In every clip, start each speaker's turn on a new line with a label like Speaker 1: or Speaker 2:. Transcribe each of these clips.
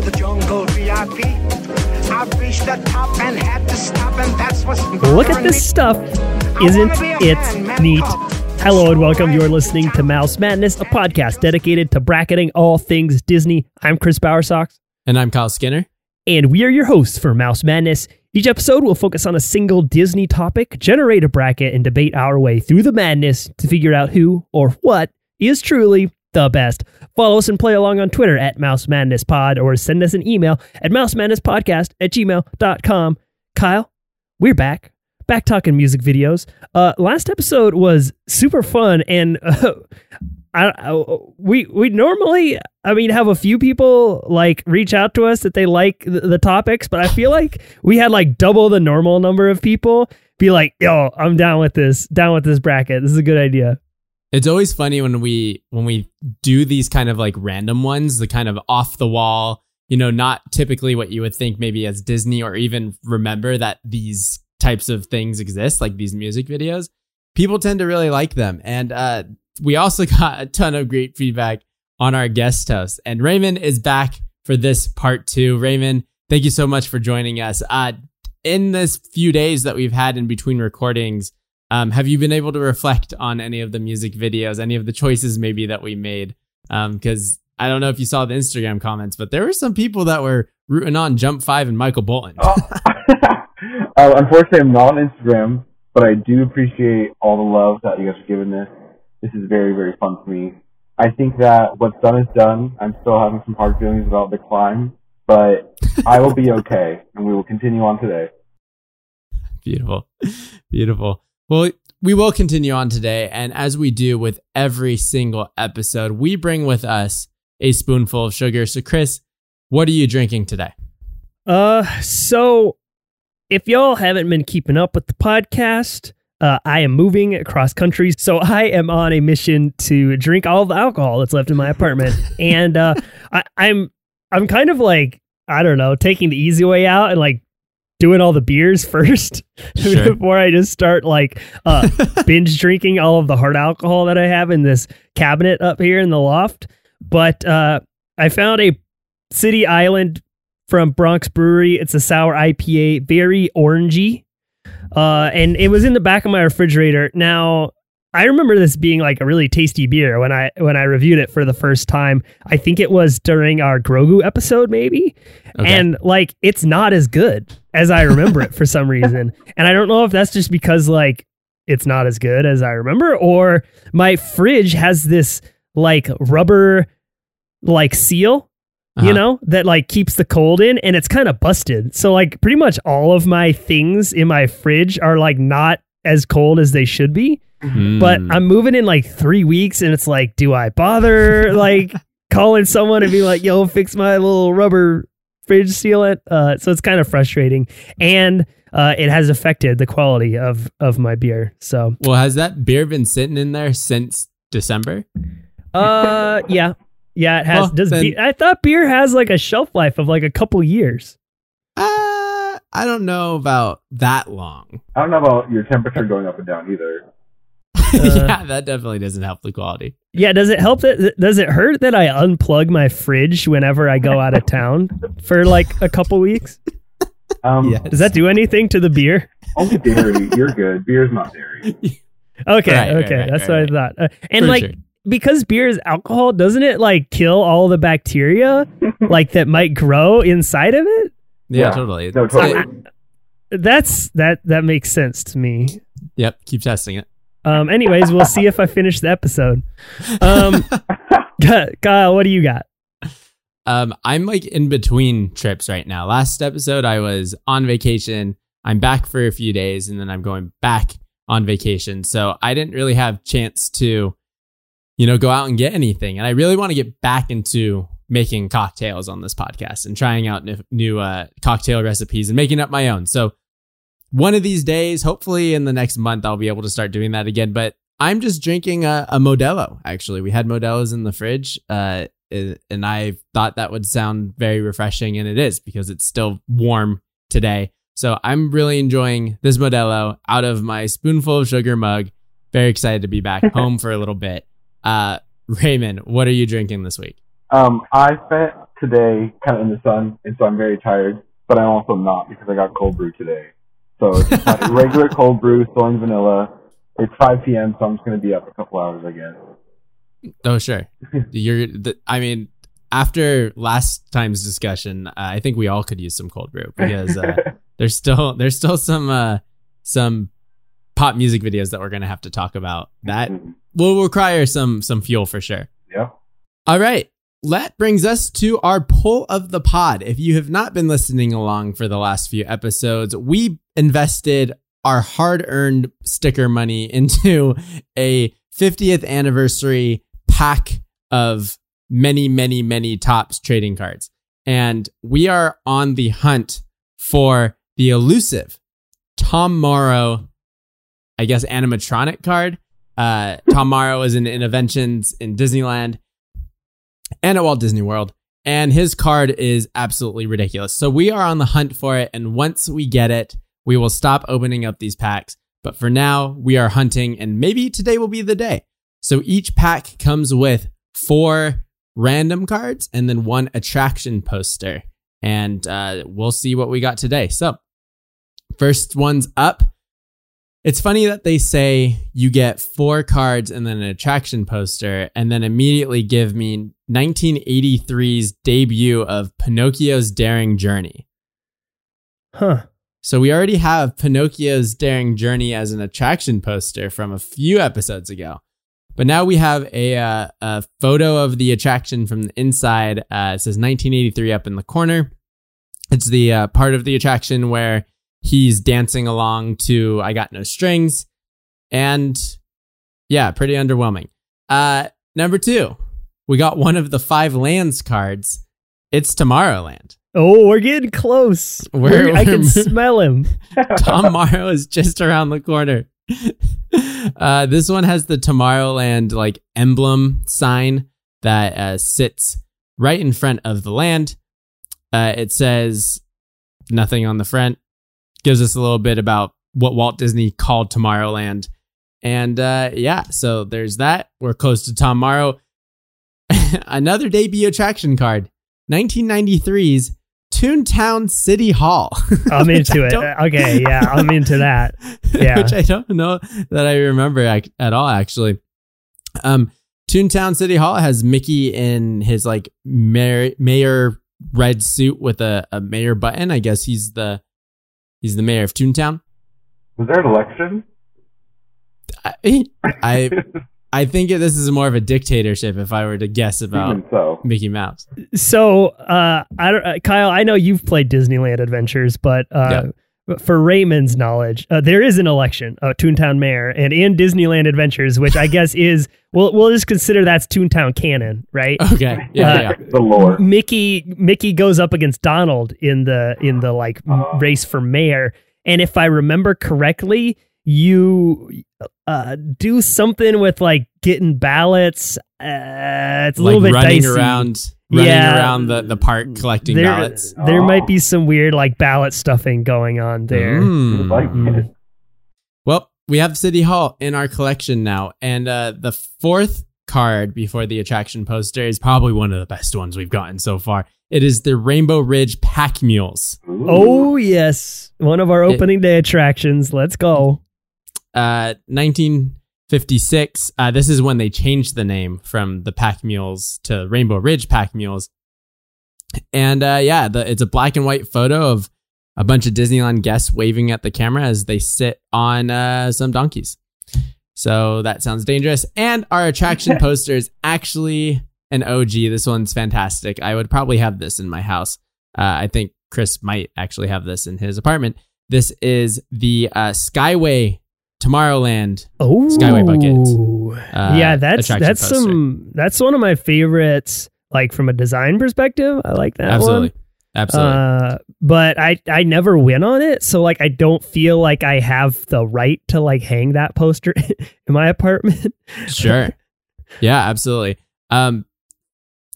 Speaker 1: to the jungle VIP. I've reached the top and had to stop, and that's what's
Speaker 2: Look at this stuff. Isn't it neat? Hello and welcome. You're listening to Mouse Madness, a podcast dedicated to bracketing all things Disney. I'm Chris Bowersox,
Speaker 3: And I'm Kyle Skinner.
Speaker 2: and we are your hosts for Mouse Madness. Each episode will focus on a single Disney topic, generate a bracket, and debate our way through the madness to figure out who or what is truly the best. Follow us and play along on Twitter at Mouse Madness Pod or send us an email at mousemadnesspodcast at gmail.com. Kyle, we're back. Back talking music videos. Uh, last episode was super fun, and uh, I, I, we we normally, I mean, have a few people like reach out to us that they like the, the topics, but I feel like we had like double the normal number of people be like, "Yo, I'm down with this, down with this bracket. This is a good idea."
Speaker 3: It's always funny when we when we do these kind of like random ones, the kind of off the wall, you know, not typically what you would think maybe as Disney or even remember that these types of things exist, like these music videos. People tend to really like them. And uh we also got a ton of great feedback on our guest host. And Raymond is back for this part two. Raymond, thank you so much for joining us. Uh in this few days that we've had in between recordings, um, have you been able to reflect on any of the music videos, any of the choices maybe that we made? Because I don't know if you saw the Instagram comments, but there were some people that were rooting on Jump Five and Michael Bolton.
Speaker 4: Oh. uh, unfortunately, I'm not on Instagram, but I do appreciate all the love that you guys are giving this. This is very, very fun for me. I think that what's done is done. I'm still having some hard feelings about the climb, but I will be okay, and we will continue on today.
Speaker 3: Beautiful, beautiful. Well, we will continue on today, and as we do with every single episode, we bring with us a spoonful of sugar. So, Chris, what are you drinking today?
Speaker 2: Uh, so if y'all haven't been keeping up with the podcast, uh, I am moving across countries, so I am on a mission to drink all the alcohol that's left in my apartment, and uh, I, I'm I'm kind of like I don't know, taking the easy way out and like doing all the beers first
Speaker 3: Sure.
Speaker 2: before I just start like uh, binge drinking all of the hard alcohol that I have in this cabinet up here in the loft. But uh, I found a City Island from Bronx Brewery. It's a sour IPA, very orangey. Uh, and it was in the back of my refrigerator. Now, I remember this being like a really tasty beer when I when I reviewed it for the first time. I think it was during our Grogu episode, maybe.
Speaker 3: Okay.
Speaker 2: And like it's not as good as I remember it for some reason. And I don't know if that's just because like it's not as good as I remember, or my fridge has this like rubber like seal you
Speaker 3: Uh-huh.
Speaker 2: know, that like keeps the cold in and it's kind of busted. So like pretty much all of my things in my fridge are like not as cold as they should be. But
Speaker 3: Mm.
Speaker 2: I'm moving in like 3 weeks and it's like do I bother like calling someone and be like, "Yo, fix my little rubber fridge sealant?" Uh so it's kind of frustrating and uh, it has affected the quality of of my beer. So,
Speaker 3: well, has that beer been sitting in there since December?
Speaker 2: uh, yeah, yeah, it has.
Speaker 3: Well,
Speaker 2: does
Speaker 3: then-
Speaker 2: be- I thought beer has like a shelf life of like a couple years.
Speaker 3: Uh, I don't know about that long.
Speaker 4: I don't know about your temperature going up and down either.
Speaker 3: yeah, that definitely doesn't help the quality.
Speaker 2: Yeah, does it help that does it hurt that I unplug my fridge whenever I go out of town for like a couple weeks?
Speaker 4: Um,
Speaker 3: Yes.
Speaker 2: Does that do anything to the beer?
Speaker 4: Only dairy. You're good. Beer's not dairy.
Speaker 2: Okay,
Speaker 3: Right, right,
Speaker 2: okay,
Speaker 3: right,
Speaker 2: that's
Speaker 3: right,
Speaker 2: what I thought. Uh, and
Speaker 3: For
Speaker 2: like
Speaker 3: sure.
Speaker 2: because beer is alcohol, doesn't it like kill all the bacteria like that might grow inside of it?
Speaker 3: Yeah,
Speaker 4: Yeah.
Speaker 3: totally.
Speaker 4: No, totally.
Speaker 2: That's that that makes sense to me.
Speaker 3: Yep, keep testing it.
Speaker 2: Um anyways, we'll see if I finish the episode. Um Kyle, what do you got?
Speaker 3: Um, I'm like in between trips right now. Last episode, I was on vacation. I'm back for a few days, and then I'm going back on vacation. So I didn't really have chance to, you know, go out and get anything. And I really want to get back into making cocktails on this podcast and trying out new, new uh, cocktail recipes and making up my own. So one of these days, hopefully in the next month, I'll be able to start doing that again. But I'm just drinking a, a Modelo. Actually, we had Modelos in the fridge, uh, and I thought that would sound very refreshing, and it is because it's still warm today. So I'm really enjoying this Modelo out of my spoonful of sugar mug. Very excited to be back home for a little bit. Uh, Raymond, what are you drinking this week?
Speaker 4: Um, I spent today, kind of in the sun, and so I'm very tired. But I'm also not because I got cold brew today. So it's just regular cold brew, thawing vanilla. It's 5 p.m., so I'm just gonna be up a couple hours, I guess.
Speaker 3: Oh, sure. You're. The, I mean, after last time's discussion, uh, I think we all could use some cold brew because uh, there's still there's still some uh, some pop music videos that we're gonna have to talk about that will require some some fuel for sure.
Speaker 4: yeah.
Speaker 3: All right. That brings us to our pull of the pod. If you have not been listening along for the last few episodes, we invested our hard earned sticker money into a 50th anniversary pack of many, many, many Topps trading cards. And we are on the hunt for the elusive Tom Morrow, I guess, animatronic card. Uh, Tom Morrow is in Innoventions in Disneyland and at Walt Disney World. And his card is absolutely ridiculous. So we are on the hunt for it. And once we get it, we will stop opening up these packs. But for now, we are hunting, and maybe today will be the day. So each pack comes with four random cards and then one attraction poster. And uh, we'll see what we got today. So, first one's up. It's funny that they say you get four cards and then an attraction poster, and then immediately give me 1983's debut of Pinocchio's Daring Journey.
Speaker 2: Huh.
Speaker 3: So we already have Pinocchio's Daring Journey as an attraction poster from a few episodes ago. But now we have a, uh, a photo of the attraction from the inside. Uh, it says 1983 up in the corner. It's the uh, part of the attraction where he's dancing along to I Got No Strings. And yeah, pretty underwhelming. Uh, number two, we got one of the five lands cards. It's Tomorrowland.
Speaker 2: Oh, we're getting close.
Speaker 3: We're-
Speaker 2: We're- I can smell him.
Speaker 3: Tom Morrow is just around the corner. Uh, this one has the Tomorrowland like emblem sign that uh, sits right in front of the land. Uh, it says nothing on the front. Gives us a little bit about what Walt Disney called Tomorrowland. And uh, yeah, so there's that. We're close to Tom Morrow. Another debut attraction card 1993's Toontown City Hall.
Speaker 2: I'm into it. Okay, yeah, I'm into that. Yeah.
Speaker 3: which I don't know that I remember ac- at all. Actually, um, Toontown City Hall has Mickey in his like mayor, mayor red suit with a, a mayor button. I guess he's the he's the mayor of Toontown.
Speaker 4: Was there an election?
Speaker 3: I I, I think this is more of a dictatorship. If I were to guess about
Speaker 4: so.
Speaker 3: Mickey Mouse,
Speaker 2: So, uh, I don't, uh, Kyle, I know you've played Disneyland Adventures, but uh,
Speaker 3: Yeah.
Speaker 2: but for Raymond's knowledge, uh, there is an election, uh, Toontown Mayor, and in Disneyland Adventures, which I guess is we'll we'll just consider that's Toontown canon, right?
Speaker 3: okay, yeah,
Speaker 2: Uh,
Speaker 3: yeah.
Speaker 4: The lore.
Speaker 2: Mickey Mickey goes up against Donald in the in the like m-
Speaker 4: Oh.
Speaker 2: race for mayor, and if I remember correctly, you uh, do something with like getting ballots. Uh, it's a
Speaker 3: like
Speaker 2: little bit
Speaker 3: running
Speaker 2: dicey.
Speaker 3: around, running
Speaker 2: Yeah.
Speaker 3: around the, the park collecting
Speaker 2: there,
Speaker 3: ballots.
Speaker 2: There
Speaker 4: Oh.
Speaker 2: might be some weird like ballot stuffing going on there.
Speaker 3: Mm.
Speaker 4: Like.
Speaker 3: Well, we have City Hall in our collection now, and uh, the fourth card before the attraction poster is probably one of the best ones we've gotten so far. It is the Rainbow Ridge Pack Mules.
Speaker 4: Ooh.
Speaker 2: Oh yes, one of our
Speaker 3: It-
Speaker 2: opening day attractions. Let's go.
Speaker 3: Uh, 1956. Uh, this is when they changed the name from the Pack Mules to Rainbow Ridge Pack Mules. And uh, yeah, the, it's a black and white photo of a bunch of Disneyland guests waving at the camera as they sit on uh, some donkeys. So that sounds dangerous. And our attraction poster is actually an OG. This one's fantastic. I would probably have this in my house. Uh, I think Chris might actually have this in his apartment. This is the uh, Skyway Tomorrowland.
Speaker 2: Oh,
Speaker 3: Skyway bucket, uh,
Speaker 2: yeah, that's that's
Speaker 3: poster.
Speaker 2: some that's one of my favorites. Like from a design perspective, I like that
Speaker 3: Absolutely.
Speaker 2: one.
Speaker 3: Absolutely.
Speaker 2: Uh, but I I never win on it, so like I don't feel like I have the right to like hang that poster in my apartment.
Speaker 3: Sure. yeah, absolutely. Um,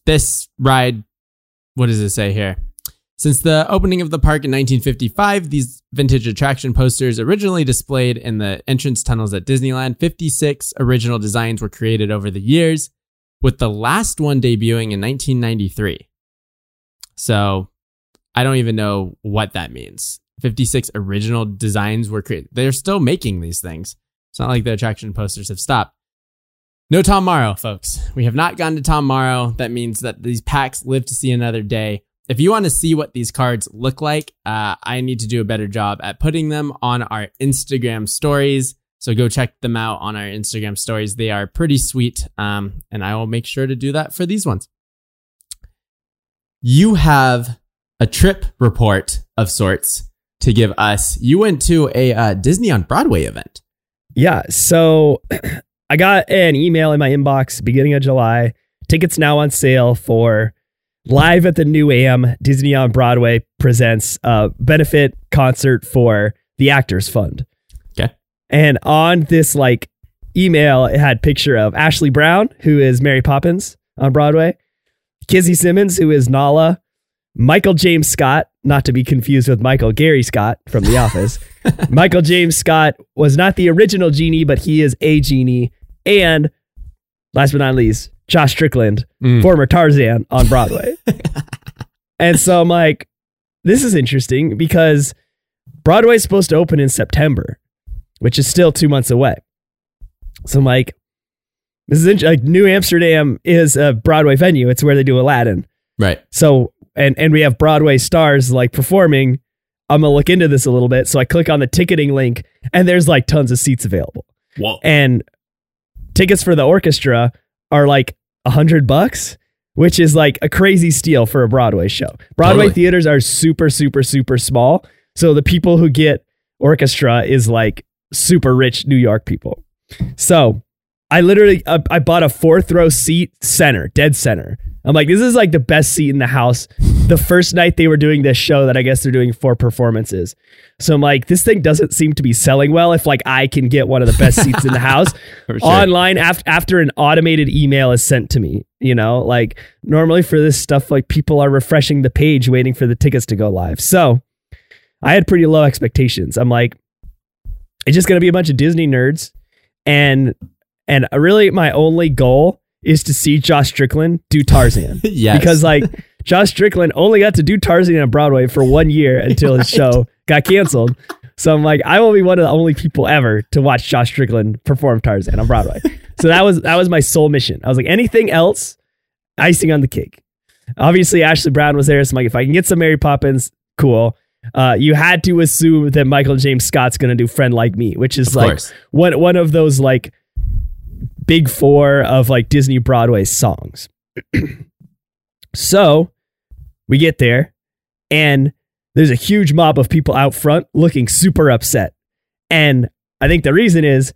Speaker 3: this ride, what does it say here? Since the opening of the park in 1955, these vintage attraction posters originally displayed in the entrance tunnels at Disneyland, 56 original designs were created over the years, with the last one debuting in 1993. So I don't even know what that means. 56 original designs were created. They're still making these things. It's not like the attraction posters have stopped. No Tom Morrow, folks. We have not gone to Tom Morrow. That means that these packs live to see another day. If you want to see what these cards look like, uh, I need to do a better job at putting them on our Instagram stories. So go check them out on our Instagram stories. They are pretty sweet. Um, and I will make sure to do that for these ones. You have a trip report of sorts to give us. You went to a uh, Disney on Broadway event.
Speaker 5: Yeah. So I got an email in my inbox beginning of July. Tickets now on sale for live at the New Am Disney on Broadway presents a benefit concert for the Actors Fund.
Speaker 3: Okay.
Speaker 5: And on this like email, it had picture of Ashley Brown, who is Mary Poppins on Broadway, Kissy Simmons, who is Nala, Michael James Scott, not to be confused with Michael Gary Scott from The Office. Michael James Scott was not the original genie, but he is a genie. And last but not least, Josh Strickland,
Speaker 3: Mm.
Speaker 5: former Tarzan on Broadway. and so I'm like, this is interesting because Broadway's supposed to open in September, which is still two months away. So I'm like, this is int- like New Amsterdam is a Broadway venue. It's where they do Aladdin.
Speaker 3: Right.
Speaker 5: So and and we have Broadway stars like performing. I'm gonna look into this a little bit. So I click on the ticketing link, and there's like tons of seats available.
Speaker 3: Whoa.
Speaker 5: And tickets for the orchestra are like a hundred bucks, which is like a crazy steal for a Broadway show. Broadway
Speaker 3: Totally.
Speaker 5: theaters are super, super, super small. So the people who get orchestra is like super rich New York people. So I literally uh, I bought a fourth row seat center, dead center. I'm like, this is like the best seat in the house. The first night they were doing this show that I guess they're doing four performances. So I'm like, this thing doesn't seem to be selling well if like I can get one of the best seats in the house
Speaker 3: sure.
Speaker 5: online after after an automated email is sent to me. You know, like normally for this stuff, like people are refreshing the page waiting for the tickets to go live. So I had pretty low expectations. I'm like, it's just gonna be a bunch of Disney nerds, and and really my only goal is to see Josh Strickland do Tarzan
Speaker 3: yes.
Speaker 5: because like Josh Strickland only got to do Tarzan on Broadway for one year until his show got canceled. So I'm like, I will be one of the only people ever to watch Josh Strickland perform Tarzan on Broadway. so that was that was my sole mission. I was like, anything else, icing on the cake. Obviously, Ashley Brown was there. So I'm like, if I can get some Mary Poppins, cool. Uh, you had to assume that Michael James Scott's going to do "Friend Like Me," which is
Speaker 3: Of
Speaker 5: like
Speaker 3: course.
Speaker 5: one one of those like big four of like Disney Broadway songs. so we get there, and there's a huge mob of people out front looking super upset. And I think the reason is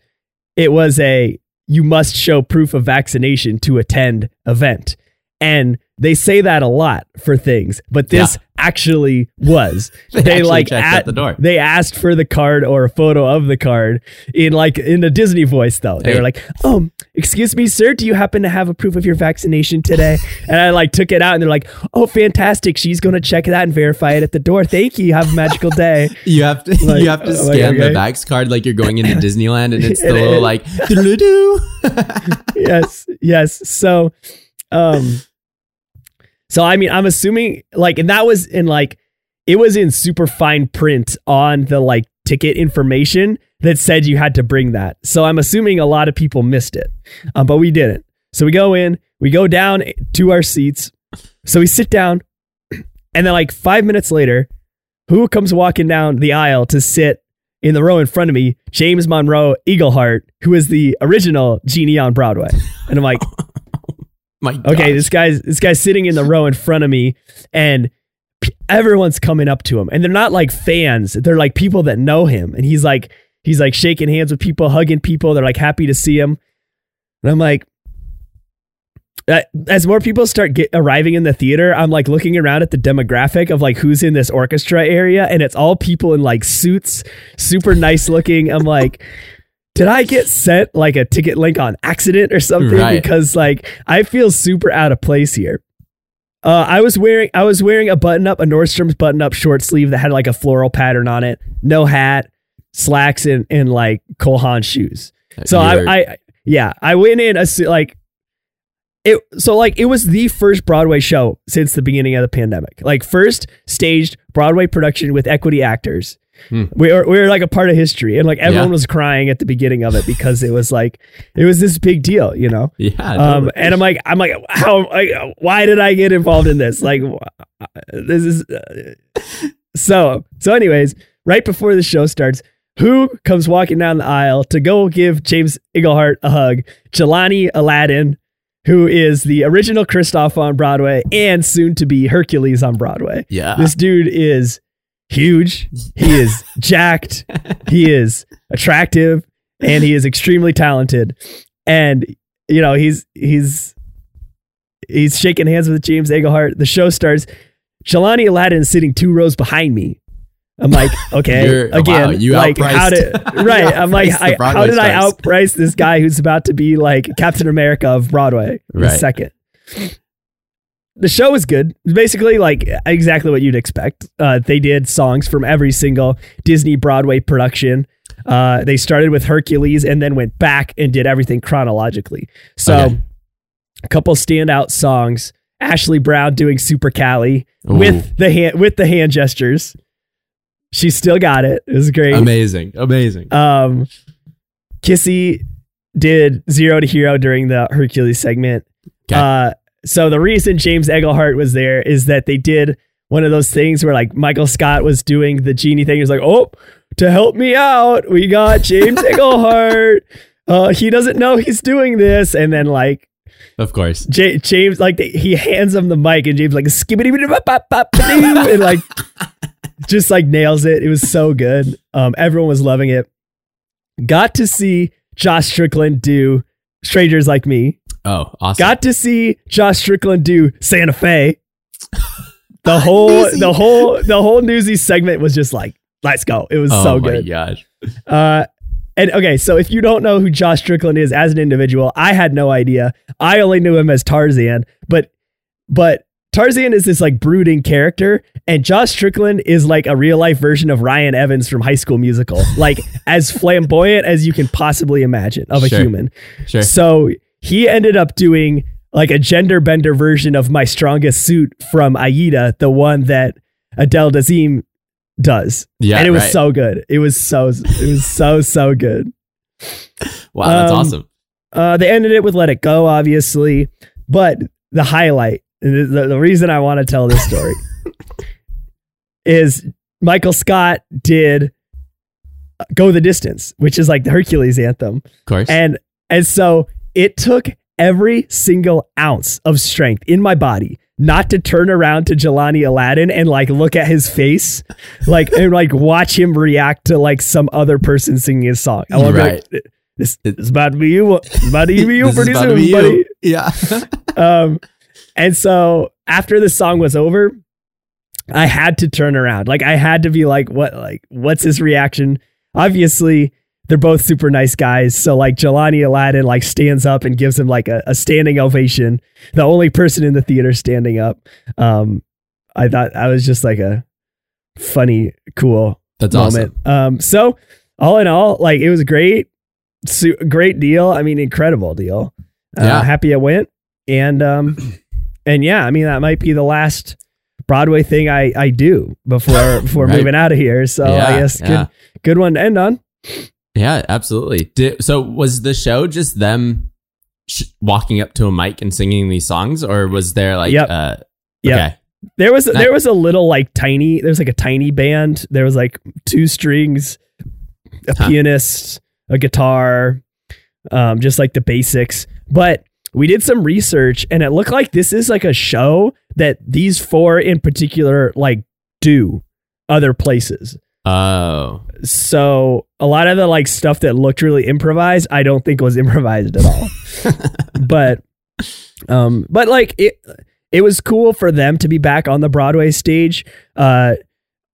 Speaker 5: it was a you must show proof of vaccination to attend event. And they say that a lot for things, but this actually was.
Speaker 3: They
Speaker 5: they
Speaker 3: actually
Speaker 5: like at
Speaker 3: the door.
Speaker 5: They asked for the card or a photo of the card in like in a Disney voice though. They
Speaker 3: Hey.
Speaker 5: were like, "Oh, excuse me, sir, do you happen to have a proof of your vaccination today?" and I like took it out and they're like, "Oh, fantastic. She's going to check that and verify it at the door. Thank you. Have a magical day."
Speaker 3: You have to
Speaker 5: Like,
Speaker 3: you have to
Speaker 5: uh, like,
Speaker 3: scan the
Speaker 5: okay.
Speaker 3: Vax card like you're going into Disneyland and it's the little like
Speaker 5: yes, yes. So, um, so I mean, I'm assuming like, and that was in like, it was in super fine print on the like ticket information that said you had to bring that. So I'm assuming a lot of people missed it, um, but we didn't. So we go in, we go down to our seats. So we sit down, and then like five minutes later, who comes walking down the aisle to sit in the row in front of me? James Monroe Iglehart, who is the original genie on Broadway. And I'm like,
Speaker 3: My
Speaker 5: okay, this guy's this guy's sitting in the row in front of me, and p- everyone's coming up to him, and they're not like fans; they're like people that know him, and he's like he's like shaking hands with people, hugging people. They're like happy to see him, and I'm like. As more people start get, arriving in the theater, I'm like looking around at the demographic of like who's in this orchestra area, and it's all people in like suits, super nice looking. I'm like, did I get sent like a ticket link on accident or something?
Speaker 3: Right.
Speaker 5: Because like I feel super out of place here. Uh, I was wearing I was wearing a button up, a Nordstrom's button up short sleeve that had like a floral pattern on it, no hat, slacks, and and like Cole Haan shoes. So
Speaker 3: You're-
Speaker 5: I, I yeah I went in assu- like it so like it was the first Broadway show since the beginning of the pandemic. Like first staged Broadway production with equity actors.
Speaker 3: Hmm.
Speaker 5: We were we were like a part of history, and like everyone
Speaker 3: Yeah.
Speaker 5: was crying at the beginning of it because it was like it was this big deal, you know.
Speaker 3: Yeah.
Speaker 5: Um, and I'm like, I'm like, how? Like, why did I get involved in this? Like, this is uh, so. So, anyways, right before the show starts, who comes walking down the aisle to go give James Iglehart a hug? Jelani Alladin, who is the original Kristoff on Broadway and soon to be Hercules on Broadway.
Speaker 3: yeah.
Speaker 5: This dude is huge. He is jacked. He is attractive, and he is extremely talented. And you know, he's he's he's shaking hands with James Iglehart. The show starts. Jelani Alladin is sitting two rows behind me. I'm like, okay,
Speaker 3: You're-
Speaker 5: again,
Speaker 3: wow, you
Speaker 5: like
Speaker 3: outpriced-
Speaker 5: how did right? I'm like, I, how did I
Speaker 3: stars.
Speaker 5: outprice this guy who's about to be like Captain America of Broadway
Speaker 3: Right.
Speaker 5: second? The show was good. Basically like exactly what you'd expect. Uh, they did songs from every single Disney Broadway production. Uh, they started with Hercules and then went back and did everything chronologically. So,
Speaker 3: Okay.
Speaker 5: a couple standout songs. Ashley Brown doing Super Cali
Speaker 3: Ooh.
Speaker 5: with the hand with the hand gestures. She still got it. It was great.
Speaker 3: Amazing. Amazing.
Speaker 5: Um, Kissy did Zero to Hero during the Hercules segment.
Speaker 3: Okay.
Speaker 5: Uh, so the reason James Iglehart was there is that they did one of those things where like Michael Scott was doing the genie thing. He was like, "Oh, to help me out, we got James Iglehart. Uh, he doesn't know he's doing this." And then like
Speaker 3: of course.
Speaker 5: J- James, like he hands him the mic, and James like skibbity and like just like nails it. It was so good. Um, everyone was loving it. Got to see Josh Strickland do Strangers Like Me.
Speaker 3: Oh, awesome.
Speaker 5: Got to see Josh Strickland do Santa Fe. The whole,
Speaker 3: Newsy.
Speaker 5: the whole, the whole newsy segment was just like, let's go. It was
Speaker 3: oh
Speaker 5: so
Speaker 3: my
Speaker 5: good.
Speaker 3: gosh.
Speaker 5: Uh, and okay, so if you don't know who Josh Strickland is as an individual, I had no idea. I only knew him as Tarzan, but but Tarzan is this like brooding character, and Josh Strickland is like a real life version of Ryan Evans from High School Musical, like as flamboyant as you can possibly imagine of a
Speaker 3: Sure.
Speaker 5: human.
Speaker 3: Sure.
Speaker 5: So he ended up doing like a gender bender version of my strongest suit from Aida, the one that Adele Dazeem does.
Speaker 3: Yeah.
Speaker 5: and it was
Speaker 3: right.
Speaker 5: so good. It was so it was so so good.
Speaker 3: Wow, that's
Speaker 5: um,
Speaker 3: awesome.
Speaker 5: Uh, they ended it with "Let It Go," obviously, but the highlight, the, the reason I want to tell this story, is Michael Scott did "Go the Distance," which is like the Hercules anthem,
Speaker 3: Of course.
Speaker 5: and and so it took every single ounce of strength in my body not to turn around to Jelani Alladin and like look at his face, like and like watch him react to like some other person singing his song. I want
Speaker 3: Right.
Speaker 5: like, this is about to be you. About to be you pretty soon,
Speaker 3: be
Speaker 5: buddy.
Speaker 3: you. Yeah.
Speaker 5: Um, and so after the song was over, I had to turn around. Like I had to be like, what? Like what's his reaction? Obviously, they're both super nice guys. So like Jelani Alladin like stands up and gives him like a, a standing ovation. The only person in the theater standing up. Um, I thought I was just like a funny, cool
Speaker 3: That's
Speaker 5: moment.
Speaker 3: awesome.
Speaker 5: Um, so all in all, like it was great, su- great deal. I mean, incredible deal. Uh,
Speaker 3: Yeah.
Speaker 5: happy I went, and um, and yeah, I mean that might be the last Broadway thing I I do before before
Speaker 3: Right.
Speaker 5: moving out of here. So I
Speaker 3: Yeah,
Speaker 5: guess
Speaker 3: yeah.
Speaker 5: good good one to end on.
Speaker 3: Yeah, absolutely. Did, so was the show just them sh- walking up to a mic and singing these songs, or was there like,
Speaker 5: Yep.
Speaker 3: uh,
Speaker 5: Yep.
Speaker 3: okay,
Speaker 5: There was
Speaker 3: Nice.
Speaker 5: there was a little like tiny. There's like a tiny band. There was like two strings, a
Speaker 3: Huh.
Speaker 5: pianist, a guitar, um, just like the basics. But we did some research, and it looked like this is like a show that these four in particular like do other places.
Speaker 3: Oh,
Speaker 5: So a lot of the like stuff that looked really improvised, I don't think was improvised at all. but um but like it it was cool for them to be back on the Broadway stage. Uh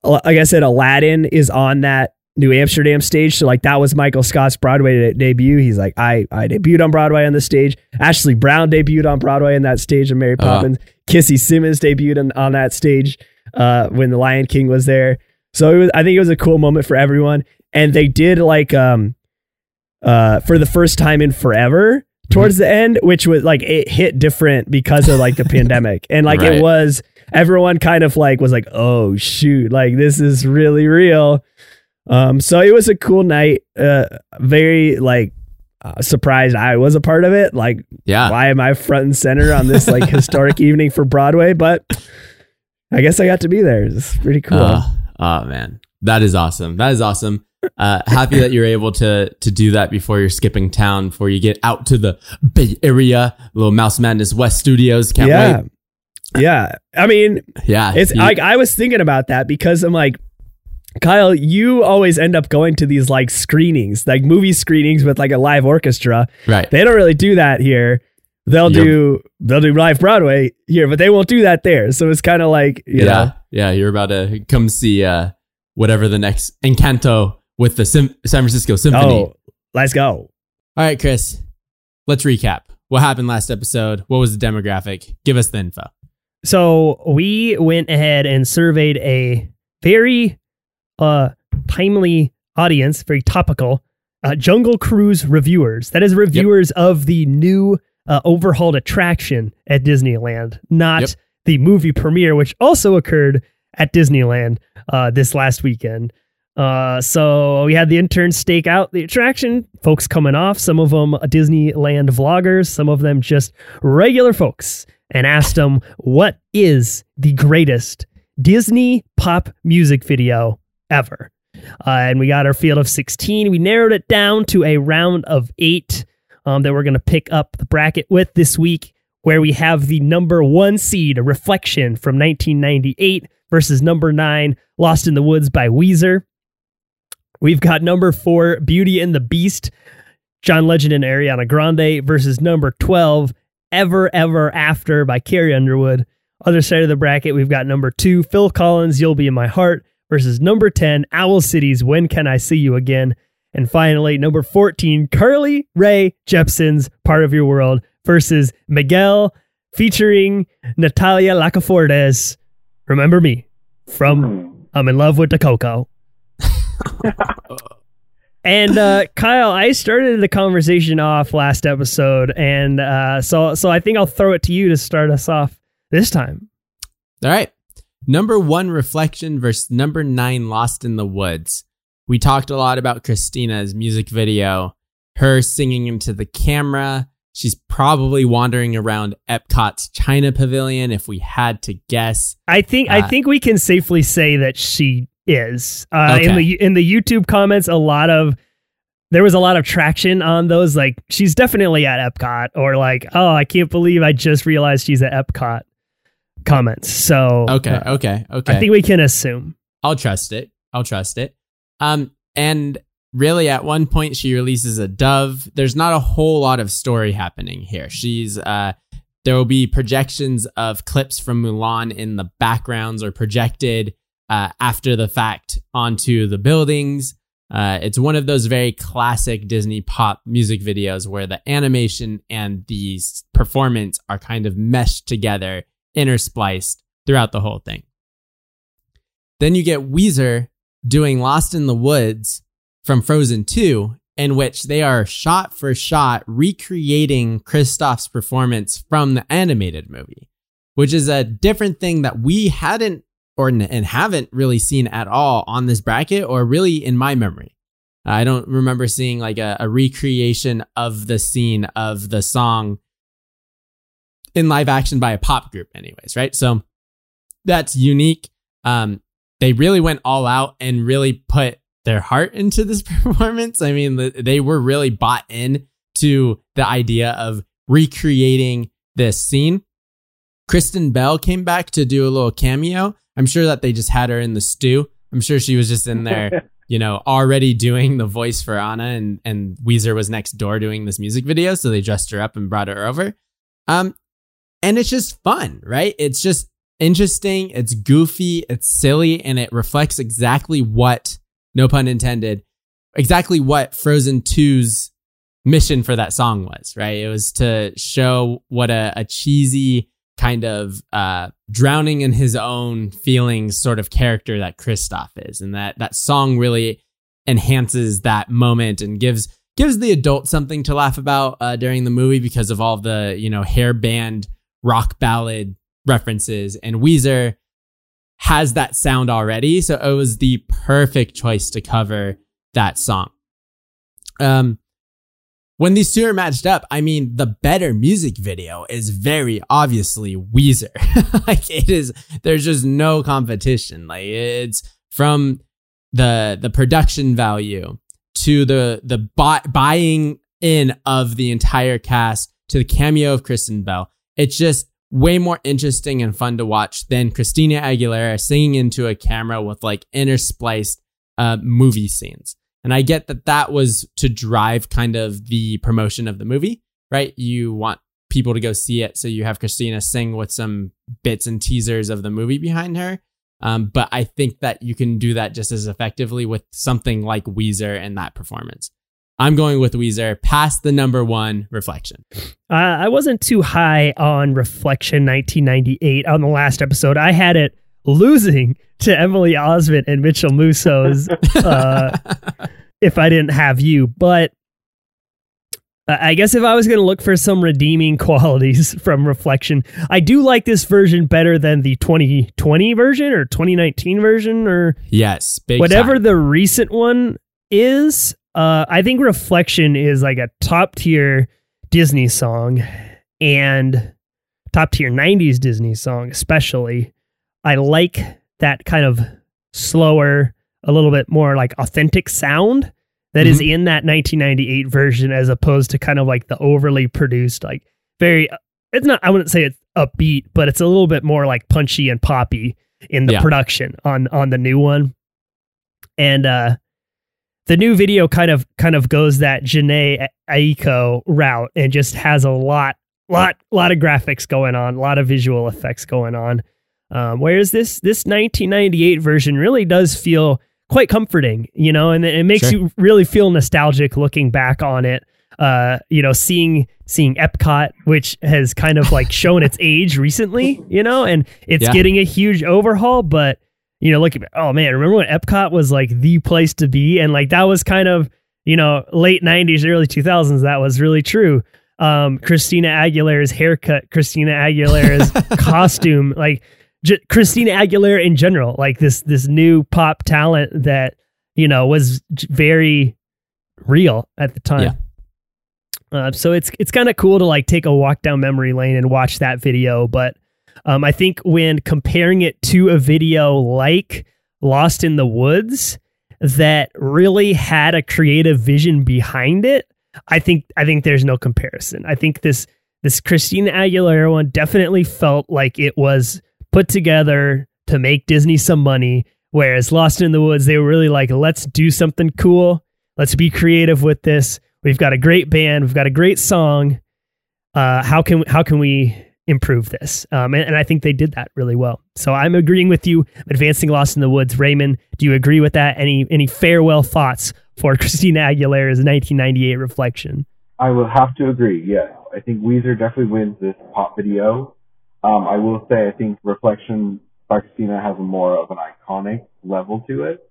Speaker 5: like I said Aladdin is on that New Amsterdam stage. So like that was Michael Scott's Broadway de- debut. He's like I I debuted on Broadway on the stage. Ashley Brown debuted on Broadway in that stage of Mary
Speaker 3: Uh.
Speaker 5: Poppins. Kissy Simmons debuted on, on that stage uh when the Lion King was there. So it was I think it was a cool moment for everyone. And they did like um uh for the first time in forever
Speaker 2: towards the end, which was like it hit different because of like the pandemic. And like
Speaker 3: Right.
Speaker 2: it was everyone kind of like was like, oh shoot, like this is really real. Um, so it was a cool night. Uh, very like uh, surprised I was a part of it. Like,
Speaker 3: Yeah.
Speaker 2: why am I front and center on this like historic evening for Broadway? But I guess I got to be there. It's pretty cool.
Speaker 3: Oh, oh, man, that is awesome. That is awesome. Uh, happy that you're able to to do that before you're skipping town, before you get out to the Bay Area, little Mouse Madness West Studios. Can't
Speaker 2: yeah.
Speaker 3: wait.
Speaker 2: Yeah. I mean,
Speaker 3: Yeah,
Speaker 2: It's like I was thinking about that because I'm like, Kyle, you always end up going to these like screenings, like movie screenings with like a live orchestra.
Speaker 3: right.
Speaker 2: They don't really do that here. They'll
Speaker 3: Yep.
Speaker 2: do they'll do live Broadway here, but they won't do that there. So it's kind of like you
Speaker 3: yeah,
Speaker 2: know,
Speaker 3: yeah. You're about to come see uh, whatever the next Encanto with the Sim- San Francisco Symphony.
Speaker 2: oh, let's go.
Speaker 3: All right, Chris. Let's recap. What happened last episode? What was the demographic? Give us the info.
Speaker 2: So we went ahead and surveyed a very uh timely audience, very topical uh, Jungle Cruise reviewers. That is reviewers of the new uh, overhauled attraction at Disneyland, not
Speaker 3: Yep.
Speaker 2: the movie premiere, which also occurred at Disneyland uh, this last weekend. Uh, so we had the interns stake out the attraction, folks coming off, some of them Disneyland vloggers, some of them just regular folks, and asked them what is the greatest Disney pop music video ever. Uh, and we got our field of 16. We narrowed it down to a round of eight um, that we're going to pick up the bracket with this week, where we have the number one seed, a reflection from 1998 versus number nine, Lost in the Woods by Weezer. We've got number four, Beauty and the Beast, John Legend and Ariana Grande versus number 12, Ever Ever After by Carrie Underwood. Other side of the bracket, we've got number two, Phil Collins, You'll Be in My Heart versus number 10, Owl City's When Can I See You Again? And finally, number 14, Carly Rae Jepsen's Part of Your World versus Miguel featuring Natalia Lacafortes. Remember me from
Speaker 4: Hmm.
Speaker 2: I'm in love with the Coco. and uh, Kyle, I started the conversation off last episode, and uh, so so I think I'll throw it to you to start us off this time.
Speaker 3: All right. Number one, Reflection versus number nine, Lost in the Woods. We talked a lot about Christina's music video, her singing into the camera. She's probably wandering around Epcot's China Pavilion, if we had to guess.
Speaker 2: I think I
Speaker 3: Uh,
Speaker 2: think we can safely say that she is uh, in the in the YouTube comments. A lot of there was a lot of traction on those. Like she's definitely at Epcot, or like oh I can't believe I just realized she's at Epcot. Comments. So
Speaker 3: Okay,
Speaker 2: uh,
Speaker 3: okay, okay.
Speaker 2: I think we can assume.
Speaker 3: I'll trust it. I'll trust it. Um, and really, at one point, she releases a dove. There's not a whole lot of story happening here. She's uh, there will be projections of clips from Mulan in the backgrounds or projected uh, after the fact onto the buildings. Uh, it's one of those very classic Disney pop music videos where the animation and the performance are kind of meshed together, interspliced throughout the whole thing. Then you get Weezer doing Lost in the Woods from Frozen 2, in which they are shot for shot recreating Kristoff's performance from the animated movie, which is a different thing that we hadn't or and haven't really seen at all on this bracket or really in my memory. I don't remember seeing like a, a recreation of the scene of the song in live action by a pop group, anyways, right? So that's unique. Um, they really went all out and really put their heart into this performance. I mean, they were really bought in to the idea of recreating this scene. Kristen Bell came back to do a little cameo. I'm sure that they just had her in the stew. I'm sure she was just in there, you know, already doing the voice for Anna and, and Weezer was next door doing this music video. So they dressed her up and brought her over. Um, and it's just fun, right? It's just interesting, it's goofy, it's silly, and it reflects exactly what, no pun intended, exactly what Frozen 2's mission for that song was, right? It was to show what a, a cheesy kind of uh, drowning in his own feelings sort of character that Kristoff is. And that, that song really enhances that moment and gives gives the adult something to laugh about uh, during the movie because of all the you know hair band rock ballad references, and Weezer has that sound already, so it was the perfect choice to cover that song. Um, when these two are matched up, I mean, the better music video is very obviously Weezer. like it is, there's just no competition. Like it's from the the production value to the the buy, buying in of the entire cast to the cameo of Kristen Bell. It's just way more interesting and fun to watch than Christina Aguilera singing into a camera with like interspliced uh, movie scenes. And I get that that was to drive kind of the promotion of the movie, right? You want people to go see it. So you have Christina sing with some bits and teasers of the movie behind her. Um, but I think that you can do that just as effectively with something like Weezer and that performance. I'm going with Weezer past the number one reflection.
Speaker 2: Uh, I wasn't too high on Reflection 1998 on the last episode. I had it losing to Emily Osment and Mitchell Musso's uh, if I didn't have you. But I guess if I was going to look for some redeeming qualities from Reflection, I do like this version better than the 2020 version or 2019 version or
Speaker 3: yes,
Speaker 2: whatever
Speaker 3: time.
Speaker 2: the recent one is. Uh, I think Reflection is like a top tier Disney song and top tier 90s Disney song, especially. I like that kind of slower, a little bit more like authentic sound that mm-hmm. is in that 1998 version as opposed to kind of like the overly produced, like very, it's not, I wouldn't say it's upbeat, but it's a little bit more like punchy and poppy in the yeah. production on, on the new one. And, uh, the new video kind of kind of goes that Jhené Aiko route and just has a lot lot lot of graphics going on, a lot of visual effects going on. Um, whereas this this 1998 version really does feel quite comforting, you know, and it makes sure. you really feel nostalgic looking back on it. Uh, you know, seeing seeing Epcot, which has kind of like shown its age recently, you know, and it's yeah. getting a huge overhaul. But you know, look, oh man, remember when Epcot was like the place to be, and like that was kind of you know late '90s, early 2000s. That was really true. Um, Christina Aguilera's haircut, Christina Aguilera's costume, like J- Christina Aguilera in general, like this this new pop talent that you know was very real at the time. Yeah. Uh, so it's it's kind of cool to like take a walk down memory lane and watch that video, but um, I think when comparing it to a video like Lost in the Woods that really had a creative vision behind it, I think I think there's no comparison. I think this this Christina Aguilera one definitely felt like it was put together to make Disney some money. Whereas Lost in the Woods, they were really like, let's do something cool. Let's be creative with this. We've got a great band. We've got a great song. Uh, how can how can we improve this? Um, and, and I think they did that really well. So I'm agreeing with you. Advancing Lost in the Woods, Raymond. Do you agree with that? Any any farewell thoughts for Christina Aguilera's 1998 reflection?
Speaker 4: I will have to agree. Yes, I think Weezer definitely wins this pop video. Um, I will say I think Reflection by Christina has more of an iconic level to it.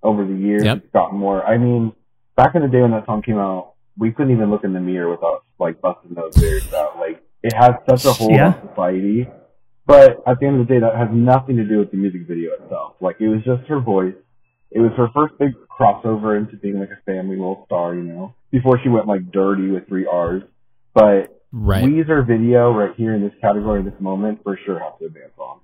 Speaker 4: Over the years, yep. it's gotten more. I mean, back in the day when that song came out, we couldn't even look in the mirror without like busting those lyrics out. Like it has such a hold yeah. on society. But at the end of the day, that has nothing to do with the music video itself. Like it was just her voice. It was her first big crossover into being like a family little star, you know, before she went like dirty with three R's. But right. Weezer video right here in this category, this moment, for sure has to advance on.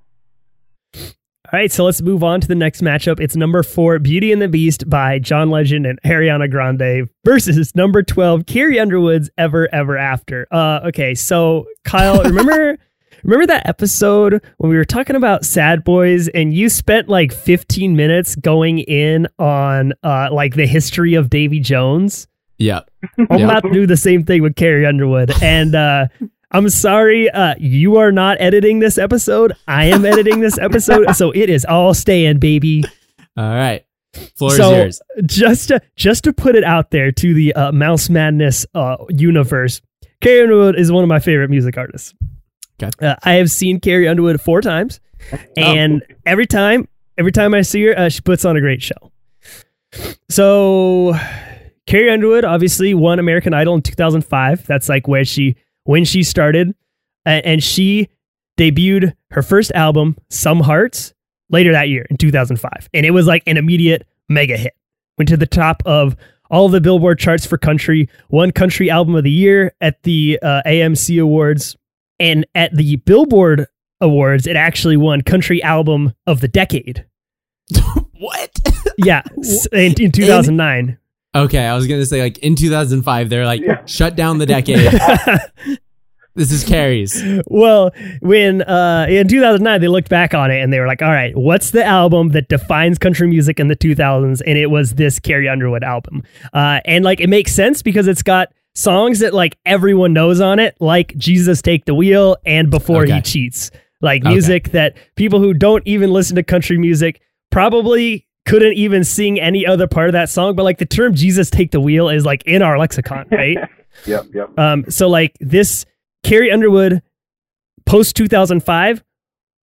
Speaker 2: All right, so let's move on to the next matchup. It's number four, Beauty and the Beast by John Legend and Ariana Grande versus number 12, Carrie Underwood's Ever, Ever After. Uh, okay, so Kyle, remember. remember that episode when we were talking about sad boys and you spent like 15 minutes going in on uh like the history of Davy Jones?
Speaker 3: Yeah.
Speaker 2: I'm about to do the same thing with Carrie Underwood. And uh, I'm sorry, uh, you are not editing this episode. I am editing this episode, so it is all staying, baby.
Speaker 3: All right. Floor so, is yours.
Speaker 2: Just to, just to put it out there to the uh, Mouse Madness uh, universe, Carrie Underwood is one of my favorite music artists. Okay. Uh, I have seen Carrie Underwood four times, oh. and oh. every time, every time I see her, uh, she puts on a great show. So Carrie Underwood obviously won American Idol in 2005. That's like where she when she started, and, she debuted her first album, Some Hearts, later that year in 2005, and it was like an immediate mega hit. Went to the top of all the Billboard charts for country, won Country Album of the Year at the uh, AMC Awards, and at the Billboard Awards, it actually won Country Album of the Decade.
Speaker 3: what?
Speaker 2: Yeah, in, in 2009.
Speaker 3: Okay, I was gonna say like in 2005, they're like
Speaker 4: Yeah.
Speaker 3: shut down the decade. this is Carrie's.
Speaker 2: well, when uh, in 2009 they looked back on it and they were like, "All right, what's the album that defines country music in the 2000s?" And it was this Carrie Underwood album. Uh, and like it makes sense because it's got songs that like everyone knows on it, like "Jesus Take the Wheel" and "Before He Cheats," like
Speaker 3: Okay.
Speaker 2: music that people who don't even listen to country music probably couldn't even sing any other part of that song. But like the term "Jesus Take the Wheel" is like in our lexicon, right?
Speaker 4: Yep, yep.
Speaker 2: Um, so like this Carrie Underwood post 2005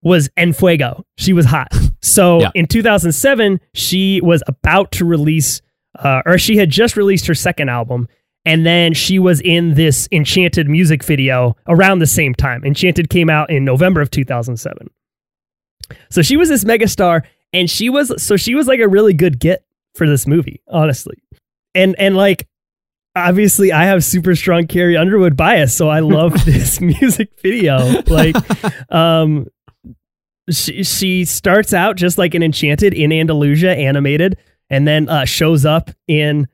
Speaker 2: was en fuego. She was hot. So
Speaker 3: Yeah.
Speaker 2: in 2007, she was about to release, uh, or she had just released her second album. And then she was in this Enchanted music video around the same time. Enchanted came out in November of 2007. So she was this megastar, and she was so she was like a really good get for this movie, honestly. And and like obviously I have super strong Carrie Underwood bias, so I love this music video. Like, um, she she starts out just like an Enchanted in Andalusia animated, and then uh, shows up in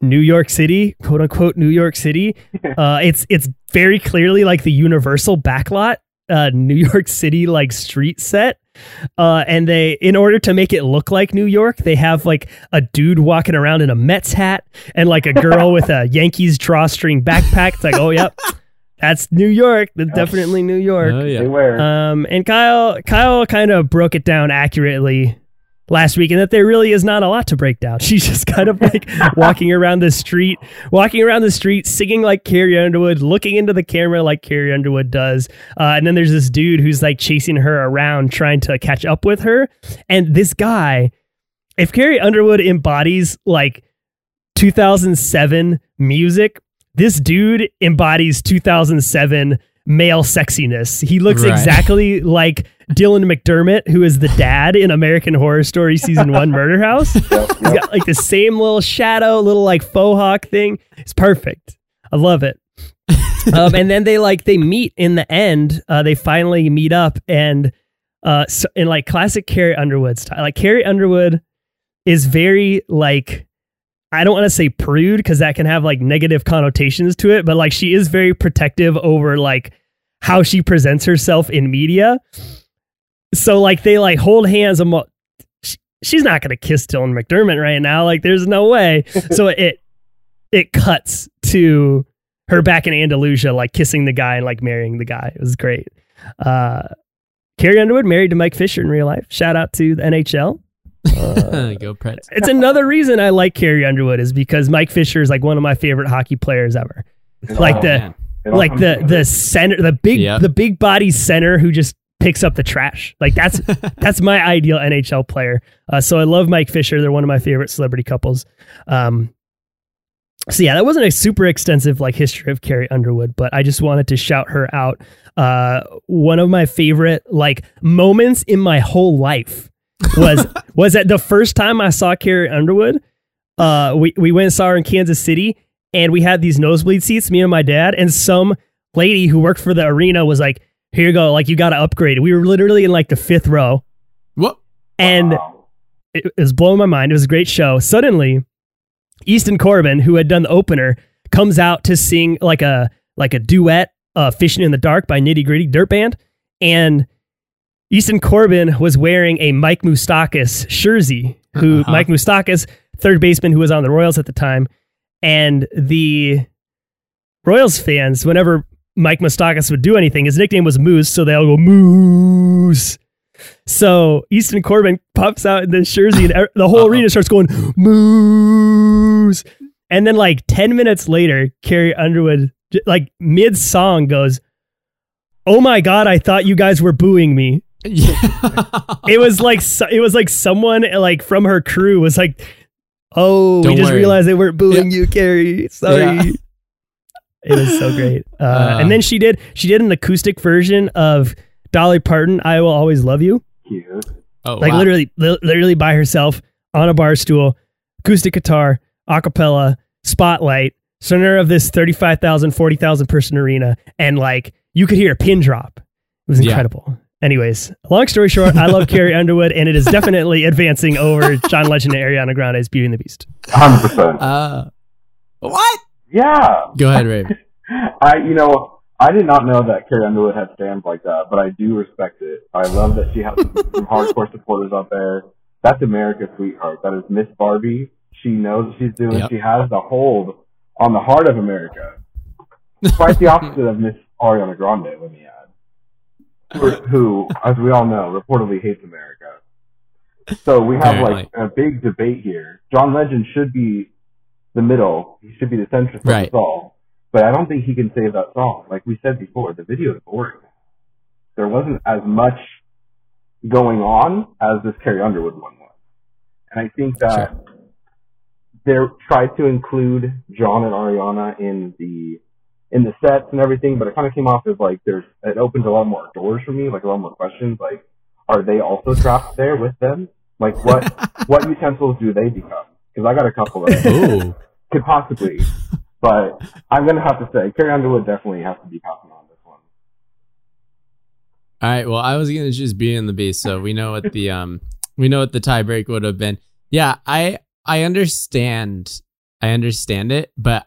Speaker 2: New York City, quote unquote New York City. Uh, it's it's very clearly like the Universal backlot, uh, New York City like street set. Uh, and they, in order to make it look like New York, they have like a dude walking around in a Mets hat and like a girl with a Yankees drawstring backpack. It's like, oh, yep, that's New York. That's definitely New York.
Speaker 3: Oh yeah.
Speaker 2: Um, and Kyle, Kyle kind of broke it down accurately last week, and that there really is not a lot to break down. She's just kind of like walking around the street, walking around the street, singing like Carrie Underwood, looking into the camera like Carrie Underwood does. Uh, and then there's this dude who's like chasing her around, trying to catch up with her. And this guy, if Carrie Underwood embodies like 2007 music, this dude embodies 2007 male sexiness. He looks
Speaker 3: Right.
Speaker 2: exactly like Dylan McDermott, who is the dad in American Horror Story season one Murder House. He's got like the same little shadow, little like faux hawk thing. It's perfect. I love it. um, and then they like they meet in the end. Uh, they finally meet up and uh, so, in like classic Carrie Underwood style. Like Carrie Underwood is very like I don't want to say prude because that can have like negative connotations to it, but like she is very protective over like how she presents herself in media. So like they like hold hands. I'm she- she's not gonna kiss Dylan McDermott right now. Like there's no way. so it it cuts to her back in Andalusia, like kissing the guy and like marrying the guy. It was great. Uh, Carrie Underwood married to Mike Fisher in real life. Shout out to the NHL. Uh,
Speaker 3: Go Preds.
Speaker 2: it's another reason I like Carrie Underwood is because Mike Fisher is like one of my favorite hockey players ever. Like
Speaker 3: Oh,
Speaker 2: the
Speaker 3: man.
Speaker 2: Like the the center, the big
Speaker 3: Yep.
Speaker 2: the big body center who just picks up the trash. Like that's that's my ideal NHL player. Uh, so I love Mike Fisher. They're one of my favorite celebrity couples. Um, so yeah, that wasn't a super extensive like history of Carrie Underwood, but I just wanted to shout her out. Uh, one of my favorite like moments in my whole life was was that the first time I saw Carrie Underwood. Uh, we we went and saw her in Kansas City, and we had these nosebleed seats, me and my dad, and some lady who worked for the arena was like, "Here you go, like you got to upgrade." We were literally in like the fifth row,
Speaker 3: What?
Speaker 2: and
Speaker 4: Wow.
Speaker 2: it, it was blowing my mind. It was a great show. Suddenly, Easton Corbin, who had done the opener, comes out to sing like a like a duet, uh, "Fishing in the Dark" by Nitty Gritty Dirt Band, and Easton Corbin was wearing a Mike Moustakas jersey. Who
Speaker 3: Uh-huh.
Speaker 2: Mike Moustakas, third baseman who was on the Royals at the time, and the Royals fans, whenever Mike Moustakas would do anything, his nickname was Moose, so they all go Moose. So Easton Corbin pops out in this jersey, and er- the whole arena starts going Moose. And then, like ten minutes later, Carrie Underwood, like mid song, goes, "Oh my god, I thought you guys were booing me."
Speaker 3: Yeah.
Speaker 2: It was like it was like someone like from her crew was like Oh,
Speaker 3: Don't
Speaker 2: we just
Speaker 3: worry.
Speaker 2: realized they weren't booing you, Carrie. Sorry.
Speaker 3: Yeah.
Speaker 2: It was so great. Uh,
Speaker 3: Uh.
Speaker 2: and then she did she did an acoustic version of Dolly Parton, "I Will Always Love You,"
Speaker 4: Cute.
Speaker 3: Oh,
Speaker 2: like
Speaker 3: wow.
Speaker 2: literally, li- literally by herself on a bar stool, acoustic guitar, a cappella, spotlight, center of this 35,000, 40,000 person arena, and like you could hear a pin drop. It was
Speaker 3: Yeah.
Speaker 2: incredible. Anyways, long story short, I love Carrie Underwood, and it is definitely advancing over John Legend and Ariana Grande's Beauty and the Beast.
Speaker 4: 100%.
Speaker 3: Uh, what?
Speaker 4: Yeah.
Speaker 3: Go ahead, Raven.
Speaker 4: I, you know, I did not know that Carrie Underwood had fans like that, but I do respect it. I love that she has some hardcore supporters out there. That's America's sweetheart. That is Miss Barbie. She knows what she's doing.
Speaker 3: Yep.
Speaker 4: She has the hold on the heart of America. Quite the opposite of Miss Ariana Grande, let me add. Who, who, as we all know, reportedly hates America. So we have like a big debate here. John Legend should be the middle. He should be the center of
Speaker 3: Right.
Speaker 4: all. But I don't think he can save that song. Like we said before, the video is boring. There wasn't as much going on as this Carrie Underwood one was. And I think that they tried to include John and Ariana in the in the sets and everything, but it kind of came off as like there's it opens a lot more doors for me, like a lot more questions. Like, are they also trapped there with them? Like, what what utensils do they become? Because I got a couple of
Speaker 3: Ooh.
Speaker 4: Could possibly, but I'm gonna have to say Carrie Underwood definitely has to be passing on this one.
Speaker 3: All right. Well, I was gonna choose Beauty and the Beast, so we know what the um we know what the tiebreak would have been. Yeah, I I understand I understand it, but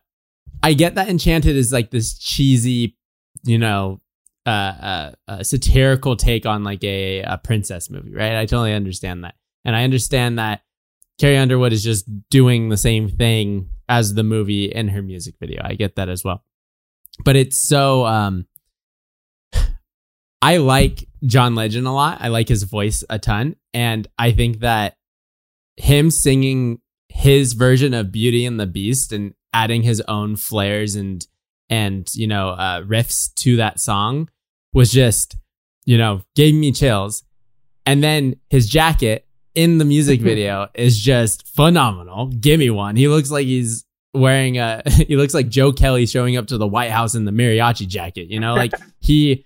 Speaker 3: I get that Enchanted is like this cheesy, you know, uh, uh, uh satirical take on like a, a princess movie, right? I totally understand that, and I understand that Carrie Underwood is just doing the same thing as the movie in her music video. I get that as well, but it's so um I like John Legend a lot. I like his voice a ton. And I think that him singing his version of Beauty and the Beast and adding his own flares and, and, you know, uh, riffs to that song was just, you know, gave me chills. And then his jacket in the music mm-hmm. video is just phenomenal. Give me one. He looks like he's wearing a, he looks like Joe Kelly showing up to the White House in the mariachi jacket, you know, like he,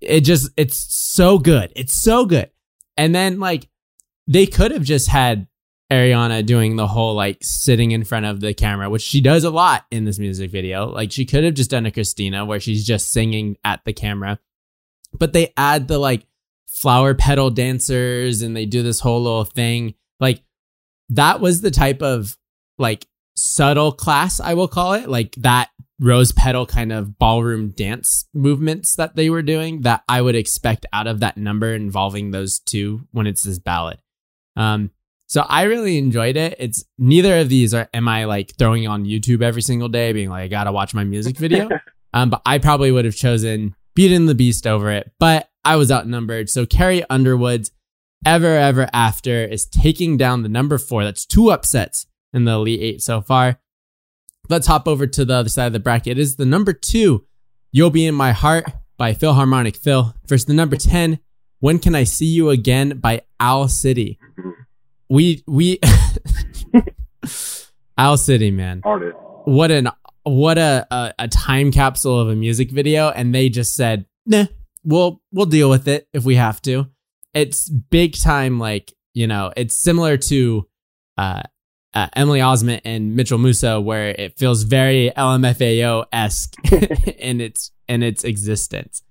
Speaker 3: it just it's so good. It's so good. And then like they could have just had Ariana doing the whole like sitting in front of the camera, which she does a lot in this music video. Like she could have just done a Christina where she's just singing at the camera. But they add the like flower petal dancers and they do this whole little thing. Like that was the type of like subtle class, I will call it. Like that rose petal kind of ballroom dance movements that they were doing that I would expect out of that number involving those two when it's this ballad. Um, so I really enjoyed it. It's neither of these are am I like throwing on YouTube every single day, being like I gotta watch my music video. um, but I probably would have chosen Beauty and the Beast over it, but I was outnumbered. So Carrie Underwood's Ever Ever After is taking down the number four. That's two upsets in the Elite Eight so far. Let's hop over to the other side of the bracket. It is the number two, You'll Be in My Heart by Philharmonic Phil versus the number 10, When Can I See You Again by Owl City. We, we, Owl City, man.
Speaker 4: Artist.
Speaker 3: What an, what a, a, a time capsule of a music video. And they just said, nah, we'll, we'll deal with it if we have to. It's big time, like, you know, it's similar to, uh, uh, Emily Osment and Mitchell Musso, where it feels very LMFAO esque in its in its existence.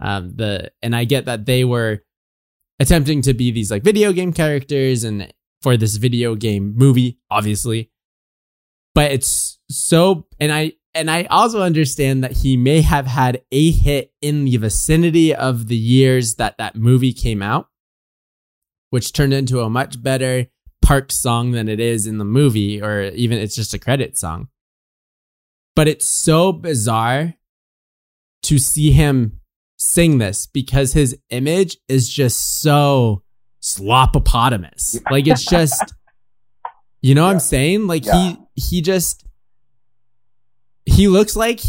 Speaker 3: Um, the and I get that they were attempting to be these like video game characters and for this video game movie, obviously, but it's so and I and I also understand that he may have had a hit in the vicinity of the years that that movie came out, which turned into a much better park song than it is in the movie, or even it's just a credit song. But it's so bizarre to see him sing this because his image is just so slopopotamus. Like it's just, you know what I'm saying? Like
Speaker 4: Yeah.
Speaker 3: he he just he looks like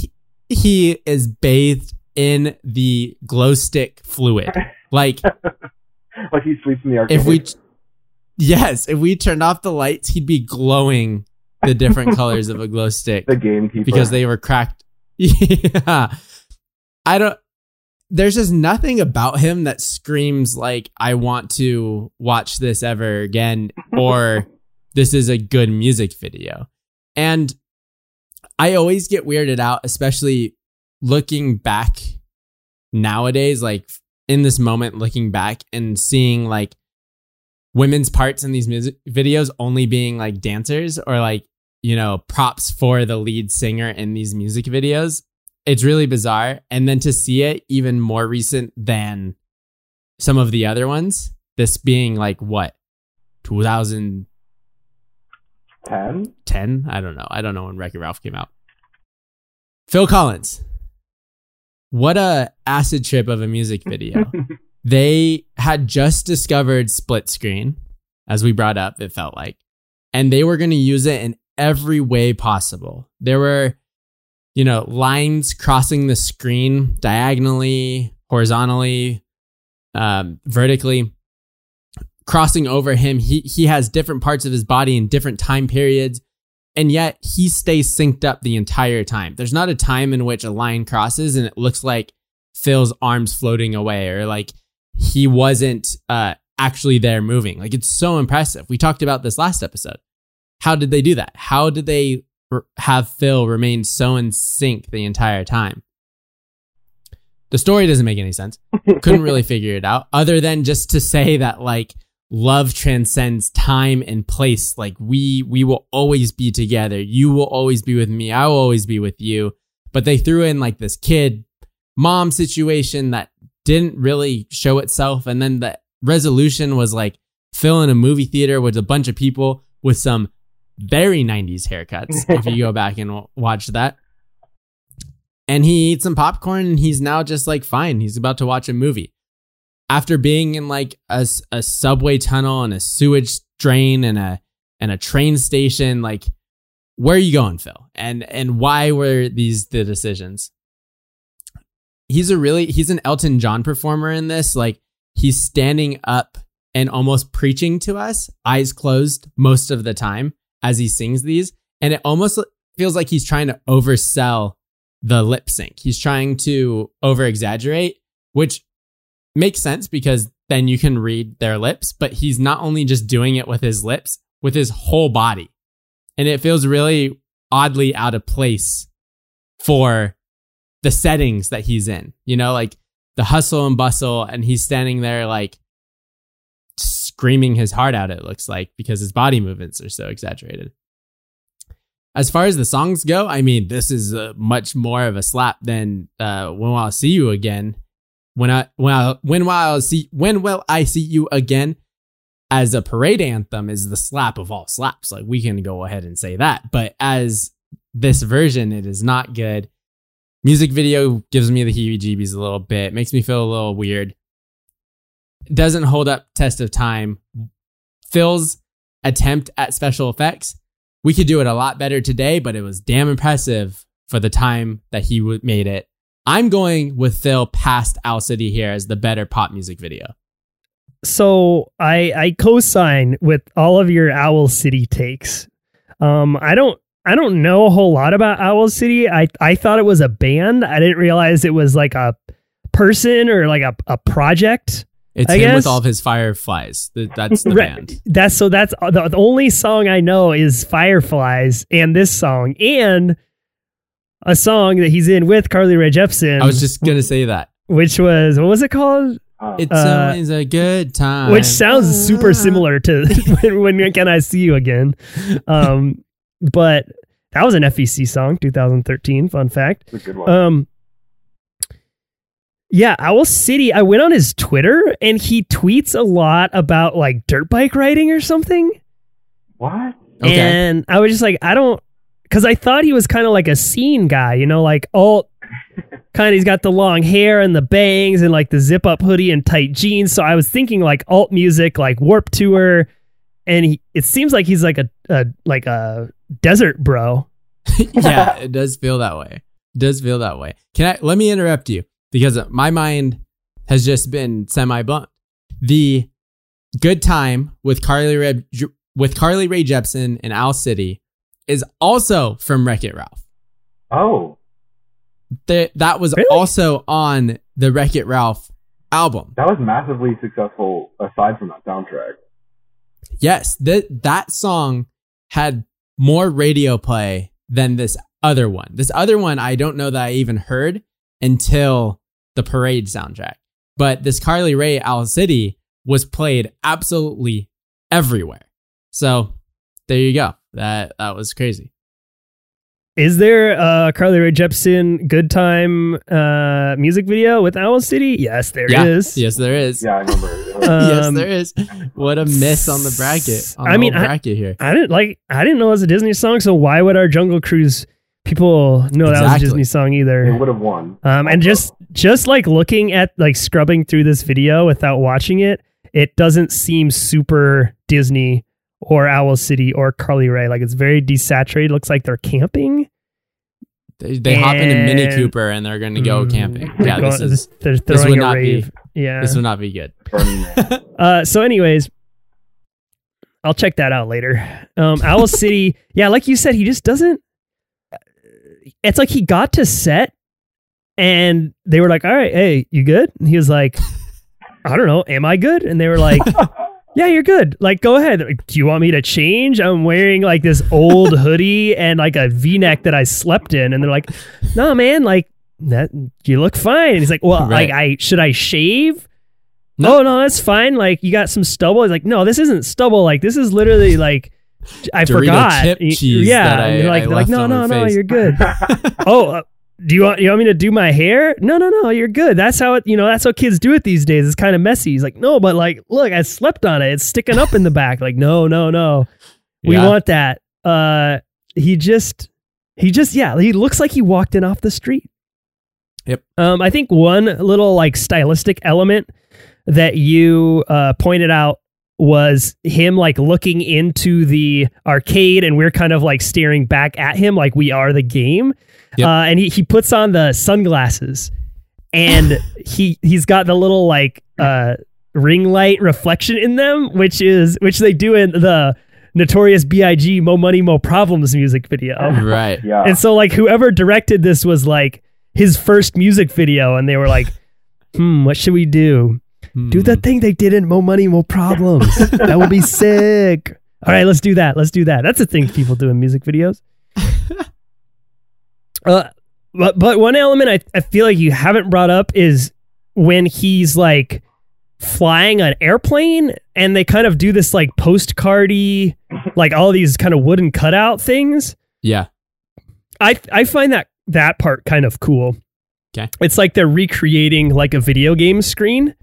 Speaker 3: he is bathed in the glow stick fluid. Like
Speaker 4: like he sleeps in the arcade.
Speaker 3: if we Yes, if we turned off the lights, he'd be glowing the different colors of a glow stick
Speaker 4: The gamekeeper.
Speaker 3: because they were cracked. Yeah. I don't there's just nothing about him that screams like I want to watch this ever again or this is a good music video. And I always get weirded out especially looking back nowadays like in this moment looking back and seeing like women's parts in these music videos only being like dancers or like you know props for the lead singer in these music videos it's really bizarre. And then to see it even more recent than some of the other ones this being like what 2010
Speaker 4: ten.
Speaker 3: i don't know. I don't know when wreck ralph came out. Phil collins. What a acid trip of a music video. They had just discovered split screen, as we brought up, it felt like, and they were going to use it in every way possible. There were, you know, lines crossing the screen diagonally, horizontally, um, vertically, crossing over him. He he has different parts of his body in different time periods, and yet he stays synced up the entire time. There's not a time in which a line crosses and it looks like Phil's arms floating away or like he wasn't uh, actually there moving. Like it's so impressive. We talked about this last episode. How did they do that? How did they r- have Phil remain so in sync the entire time? The story doesn't make any sense. Couldn't really figure it out other than just to say that like love transcends time and place. Like we we will always be together. You will always be with me. I will always be with you. But they threw in like this kid mom situation that didn't really show itself. And then the resolution was like filling a movie theater with a bunch of people with some very 90s haircuts. if you go back and watch that. And he eats some popcorn and he's now just like fine. He's about to watch a movie. After being in like a, a subway tunnel and a sewage drain and a and a train station, like where are you going, Phil? And and why were these the decisions? he's a really he's an Elton John performer in this. Like he's standing up and almost preaching to us, eyes closed most of the time as he sings these, and it almost feels like he's trying to oversell the lip sync. He's trying to over exaggerate, which makes sense because then you can read their lips, but he's not only just doing it with his lips, with his whole body. And it feels really oddly out of place for the settings that he's in, you know, like the hustle and bustle, and he's standing there like screaming his heart out, it looks like, because his body movements are so exaggerated. As far as the songs go, I mean, this is much more of a slap than uh, "When Will I See You Again." When I when I when will I see when will I see you again? As a parade anthem is the slap of all slaps. Like we can go ahead and say that, but as this version, it is not good. Music video gives me the heebie-jeebies a little bit, makes me feel a little weird. Doesn't hold up test of time. Phil's attempt at special effects, we could do it a lot better today, but it was damn impressive for the time that he made it. I'm going with Phil past Owl City here as the better pop music video.
Speaker 2: So I I co-sign with all of your Owl City takes. Um, I don't I don't know a whole lot about Owl City. I I thought it was a band. I didn't realize it was like a person or like a, a project.
Speaker 3: It's
Speaker 2: I
Speaker 3: him
Speaker 2: guess-
Speaker 3: with all of his fireflies. That's the
Speaker 2: Right.
Speaker 3: band.
Speaker 2: That's so that's the, the only song I know is Fireflies and this song and a song that he's in with Carly Rae Jepsen.
Speaker 3: I was just gonna say that.
Speaker 2: which was what was it called?
Speaker 4: Um,
Speaker 3: It's
Speaker 2: Uh,
Speaker 3: always a good time.
Speaker 2: which sounds super similar to when, when can I see you again? Um, but that was an FEC song, 2013. Fun fact.
Speaker 4: it's a good one.
Speaker 2: Um, yeah, Owl City. I went on his Twitter and he tweets a lot about like dirt bike riding or something.
Speaker 4: what?
Speaker 3: Okay.
Speaker 2: And I was just like, I don't, because I thought he was kind of like a scene guy, you know, like oh, alt. Kind of, he's got the long hair and the bangs and like the zip up hoodie and tight jeans. So I was thinking like alt music, like Warped Tour, and he, it seems like he's like a, a like a desert bro.
Speaker 3: yeah, it does feel that way. It does feel that way. Can I let me interrupt you because my mind has just been semi blown. The Good Time with Carly Rae, with Carly Rae Jepsen and Owl City is also from Wreck It Ralph.
Speaker 4: Oh,
Speaker 3: The, that was
Speaker 2: Really?
Speaker 3: also on the Wreck It Ralph album.
Speaker 4: that was massively successful aside from that soundtrack.
Speaker 3: Yes, that that song had more radio play than this other one. This other one I don't know that I even heard until the parade soundtrack. But this Carly Rae Owl City was played absolutely everywhere. So there you go. That that was crazy.
Speaker 2: Is there a Carly Rae Jepsen "Good Time" uh, music video with Owl City? Yes, there
Speaker 3: yeah.
Speaker 2: is.
Speaker 3: Yes, there is.
Speaker 4: Yeah, I remember.
Speaker 3: yes,
Speaker 2: Um,
Speaker 3: there is. What a miss on the bracket. On
Speaker 2: I
Speaker 3: the
Speaker 2: mean,
Speaker 3: whole
Speaker 2: I-
Speaker 3: bracket here.
Speaker 2: I didn't like. I didn't know it was a Disney song, so why would our Jungle Cruise people know that was a Disney song either?
Speaker 4: it
Speaker 2: either?
Speaker 4: would have won.
Speaker 2: Um, and just just like looking at like scrubbing through this video without watching it, it doesn't seem super Disney or Owl City or Carly Rae. Like it's very desaturated. Looks like they're camping.
Speaker 3: They, they hop into Mini Cooper and they're going to go
Speaker 2: Mm,
Speaker 3: camping.
Speaker 2: they're
Speaker 3: Yeah, this is
Speaker 2: they're
Speaker 3: this would
Speaker 2: a
Speaker 3: not be-
Speaker 2: yeah.
Speaker 3: this would not be good.
Speaker 2: Uh, so, anyways, I'll check that out later. Um, Owl City, yeah, like you said, he just doesn't. It's like he got to set, and they were like, "All right, hey, you good?" And he was like, "I don't know, am I good?" And they were like, "Yeah, you're good. Like, go ahead. Like, Do you want me to change? I'm wearing like this old hoodie and like a V-neck that I slept in." And they're like, "No, man, like that, you look fine." And he's like, "Well,
Speaker 3: Right.
Speaker 2: like, I should I shave?"
Speaker 3: No.
Speaker 2: Oh no, that's fine. Like you got some stubble. He's like, no, this isn't stubble. Like this is literally like I
Speaker 3: Dorito
Speaker 2: forgot. yeah,
Speaker 3: that I-
Speaker 2: like,
Speaker 3: I
Speaker 2: they're like, no, no, no,
Speaker 3: face."
Speaker 2: you're good. oh, uh, do you want you want me to do my hair? No, no, no, you're good. That's how it. You know, that's how kids do it these days. It's kind of messy. He's like, no, but like, look, I slept on it. It's sticking up in the back. Like, no, no, no. We
Speaker 3: Yeah.
Speaker 2: want that. Uh, he just, he just, yeah, he looks like he walked in off the street.
Speaker 3: Yep.
Speaker 2: Um, I think one little like stylistic element that you uh, pointed out was him like looking into the arcade and we're kind of like staring back at him like we are the game.
Speaker 3: Yep.
Speaker 2: Uh, and he, he puts on the sunglasses and he he's got the little like uh ring light reflection in them, which is which they do in the notorious B.I.G. Mo Money Mo Problems music video.
Speaker 3: Right.
Speaker 4: yeah.
Speaker 2: And so like whoever directed this was like his first music video and they were like, hmm, what should we do? Do
Speaker 3: Hmm.
Speaker 2: the thing they did in Mo Money Mo Problems. that would be sick. All right, let's do that. Let's do that. That's a thing people do in music videos. Uh, but but one element I, I feel like you haven't brought up is when he's like flying an airplane and they kind of do this like postcardy like all these kind of wooden cutout things.
Speaker 3: Yeah.
Speaker 2: I I find that that part kind of cool.
Speaker 3: Okay.
Speaker 2: It's like they're recreating like a video game screen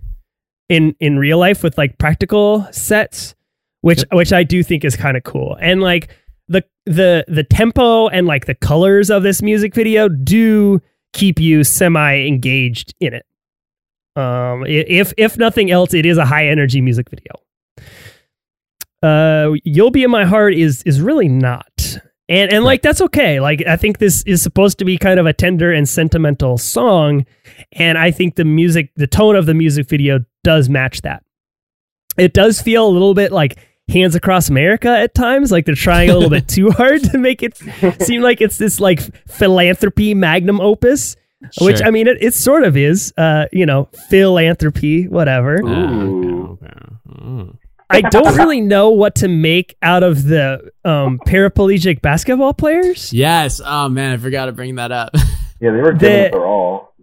Speaker 2: in in real life with like practical sets, which which I do think is kind of cool. And like the the the tempo and like the colors of this music video do keep you semi engaged in it. Um, if if nothing else, it is a high energy music video. Uh, "You'll Be in My Heart" is is really not, and and like that's okay. Like I think this is supposed to be kind of a tender and sentimental song, and I think the music, the tone of the music video does match that. It does feel a little bit like Hands Across America at times, like they're trying a little bit too hard to make it seem like it's this like philanthropy magnum opus, which I mean it, it sort of is. Uh, you know, philanthropy, whatever.
Speaker 4: Ooh.
Speaker 3: okay, okay.
Speaker 2: I don't really know what to make out of the um, paraplegic basketball players.
Speaker 3: Yes. Oh man, I forgot to bring that up.
Speaker 4: yeah, they were
Speaker 2: The-
Speaker 4: giving it their all.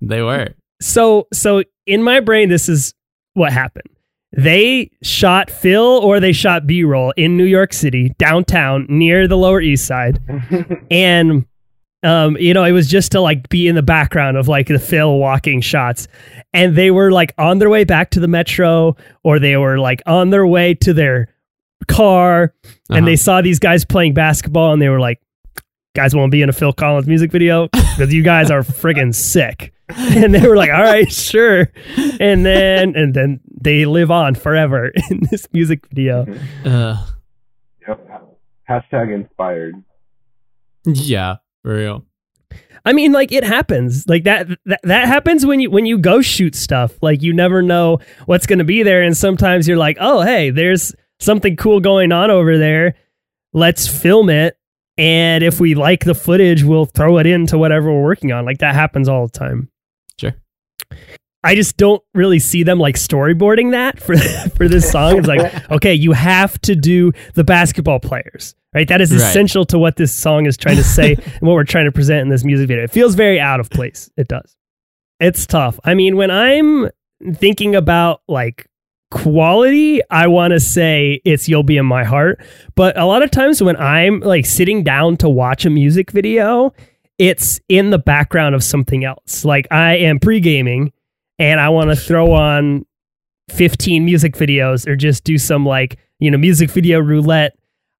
Speaker 3: they were.
Speaker 2: So, so in my brain, this is what happened. They shot Phil or they shot B roll in New York City, downtown, near the Lower East Side, and um, you know, it was just to like be in the background of like the Phil walking shots. And they were like on their way back to the metro, or they were like on their way to their car, and
Speaker 3: Uh-huh.
Speaker 2: they saw these guys playing basketball, and they were like, "Guys, won't be in a Phil Collins music video? Because you guys are friggin' sick." And they were like, "All right, sure." And then, and then they live on forever in this music video.
Speaker 3: Uh,
Speaker 4: Yep. Hashtag inspired.
Speaker 3: yeah, for real.
Speaker 2: I mean, like it happens. Like that, that that happens when you when you go shoot stuff. Like you never know what's going to be there, and sometimes you're like, oh, hey, there's something cool going on over there. Let's film it, and if we like the footage, we'll throw it into whatever we're working on. Like that happens all the time. I just don't really see them like storyboarding that for for this song. It's like, okay, you have to do the basketball players, right? That is
Speaker 3: Right.
Speaker 2: essential to what this song is trying to say and what we're trying to present in this music video. It feels very out of place. It does. It's tough. I mean, when I'm thinking about like quality, I want to say it's You'll Be in My Heart. But a lot of times when I'm like sitting down to watch a music video, it's in the background of something else. Like I am pre gaming and I want to throw on 15 music videos or just do some like, you know, music video roulette.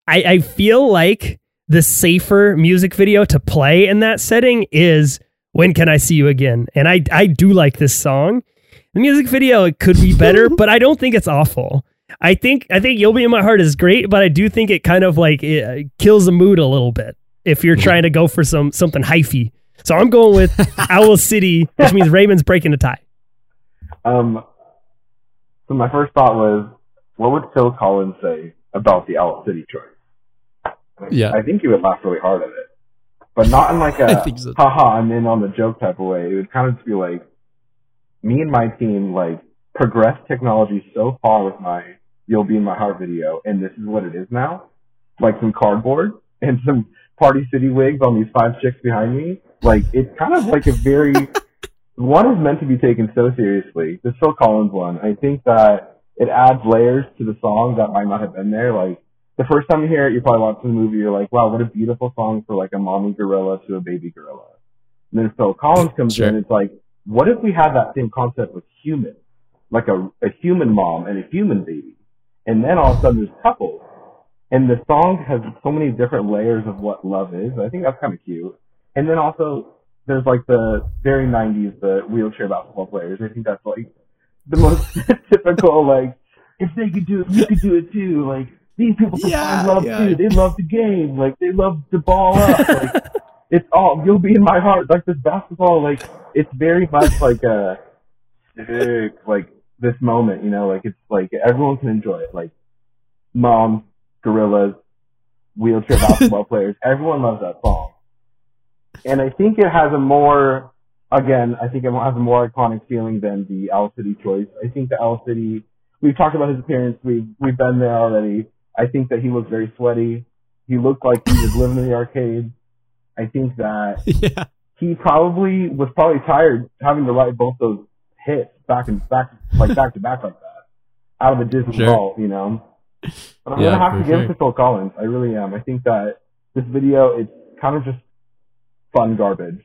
Speaker 2: I, I feel like the safer music video to play in that setting is When Can I See You Again? And I, I do like this song. The music video it could be better, but I don't think it's awful. I think I think You'll Be in My Heart is great, but I do think it kind of like it uh, kills the mood a little bit if you're trying to go for some something hyphy. So I'm going with Owl City, which means Raymond's breaking a tie.
Speaker 4: Um, so my first thought was, what would Phil Collins say about the Owl City choice?
Speaker 3: Yeah.
Speaker 4: I think he would laugh really hard at it, but not in like a
Speaker 3: so.
Speaker 4: haha I'm in on the joke type of way. It would kind of just be like, me and my team like progressed technology so far with my "You'll Be in My Heart" video, and this is what it is now. Like some cardboard and some Party City wigs on these five chicks behind me. Like it's kind of like a very one is meant to be taken so seriously. This Phil Collins one, I think that it adds layers to the song that might not have been there. Like the first time you hear it, you're probably watching the movie, you're like, wow, what a beautiful song for like a mommy gorilla to a baby gorilla. And then Phil Collins comes
Speaker 3: Sure.
Speaker 4: in, it's like, what if we had that same concept with humans? Like a, a human mom and a human baby. And then all of a sudden there's couples. And the song has so many different layers of what love is. I think that's kind of cute. And then also there's like the very 90s, the wheelchair basketball players. I think that's like the most typical, like, if they could do it, you could do it too. Like, these people can
Speaker 3: Yeah,
Speaker 4: find love
Speaker 3: yeah.
Speaker 4: too. They love the game. Like, they love to ball up. Like, it's all, you'll be in my heart. Like, this basketball, like, it's very much like a, sick, like, this moment, you know, like, it's like, everyone can enjoy it. Like, moms, gorillas, wheelchair basketball players, everyone loves that song. And I think it has a more, again, I think it has a more iconic feeling than the Owl City choice. I think the Owl City, we've talked about his appearance, we've, we've been there already. I think that he looked very sweaty. He looked like he was living in the arcade. I think that
Speaker 3: yeah.
Speaker 4: he probably was probably tired having to write both those hits back and back, like back to back like that, out of the Disney
Speaker 3: Sure.
Speaker 4: vault, you know. But I'm
Speaker 3: Yeah,
Speaker 4: gonna have
Speaker 3: for
Speaker 4: to give it to Phil Collins. I really am. I think that this video it's kind of just fun garbage,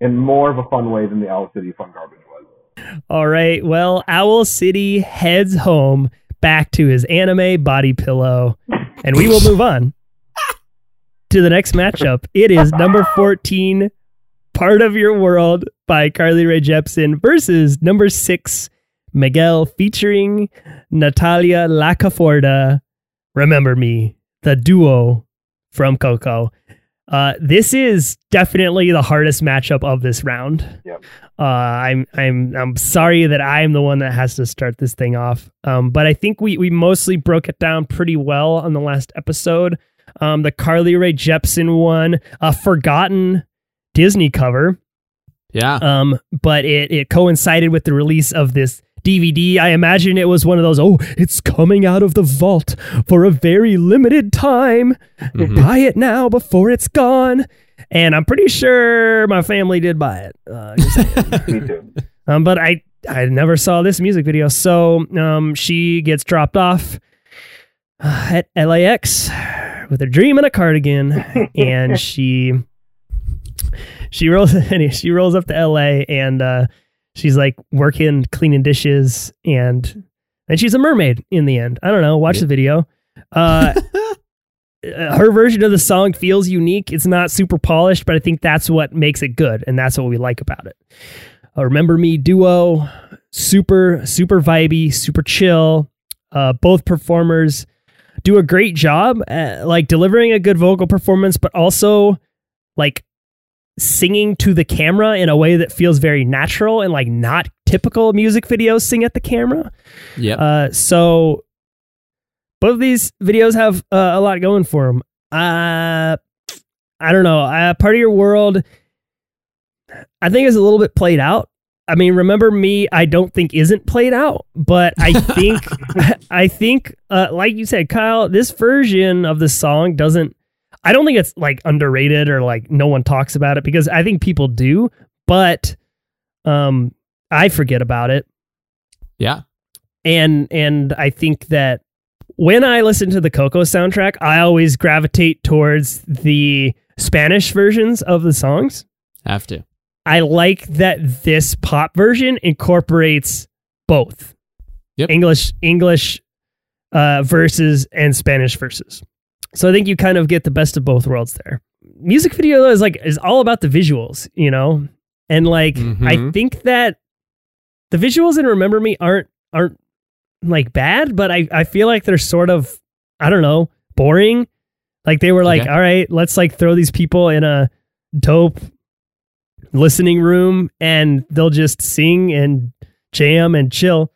Speaker 4: in more of a fun way than the Owl City fun garbage was.
Speaker 2: All right. Well, Owl City heads home back to his anime body pillow, and we will move on to the next matchup. It is number 14, Part of Your World by Carly Rae Jepsen versus number six, Miguel featuring Natalia Lafourcade. Remember Me, the duo from Coco. Uh, this is definitely the hardest matchup of this round.
Speaker 4: Yep.
Speaker 2: Uh, I'm I'm I'm sorry that I'm the one that has to start this thing off. Um, but I think we we mostly broke it down pretty well on the last episode. Um, the Carly Rae Jepsen one, a forgotten Disney cover.
Speaker 3: Yeah.
Speaker 2: Um, but it it coincided with the release of this DVD. I imagine it was one of those. Oh, it's coming out of the vault for a very limited time.
Speaker 3: Mhm.
Speaker 2: Buy it now before it's gone. And I'm pretty sure my family did buy it. Uh, 'cause
Speaker 4: Me too.
Speaker 2: um, but I I never saw this music video. So um, she gets dropped off uh, at LAX with a dream and a cardigan, and she she rolls she rolls up to LA and uh, she's like working cleaning dishes and and she's a mermaid in the end. I don't know. Watch the video. Uh, uh, her version of the song feels unique. It's not super polished, but I think that's what makes it good, and that's what we like about it. Uh, Remember Me duo, super super vibey, super chill. Uh, both performers do a great job at like delivering a good vocal performance, but also like singing to the camera in a way that feels very natural and like not typical music videos sing at the camera.
Speaker 3: Yeah.
Speaker 2: Uh, so both of these videos have uh, a lot going for them. Uh, I don't know. Uh, part of your world, I think is a little bit played out. I mean, remember me? I don't think isn't played out, but I think, I think, uh, like you said, Kyle, this version of the song doesn't. I don't think it's like underrated or like no one talks about it because I think people do, but um, I forget about it
Speaker 3: yeah.
Speaker 2: and and I think that when I listen to the Coco soundtrack, I always gravitate towards the Spanish versions of the songs.
Speaker 3: Have to.
Speaker 2: I like that this pop version incorporates both
Speaker 3: Yep.
Speaker 2: English English uh, verses and Spanish verses. So I think you kind of get the best of both worlds there. Music video though is like is all about the visuals, you know, and like I
Speaker 3: Mhm.
Speaker 2: think that the visuals in Remember Me aren't aren't like bad, but I I feel like they're sort of I don't know boring. Like they were like,
Speaker 3: Okay.
Speaker 2: all right, let's like throw these people in a dope listening room and they'll just sing and jam and chill.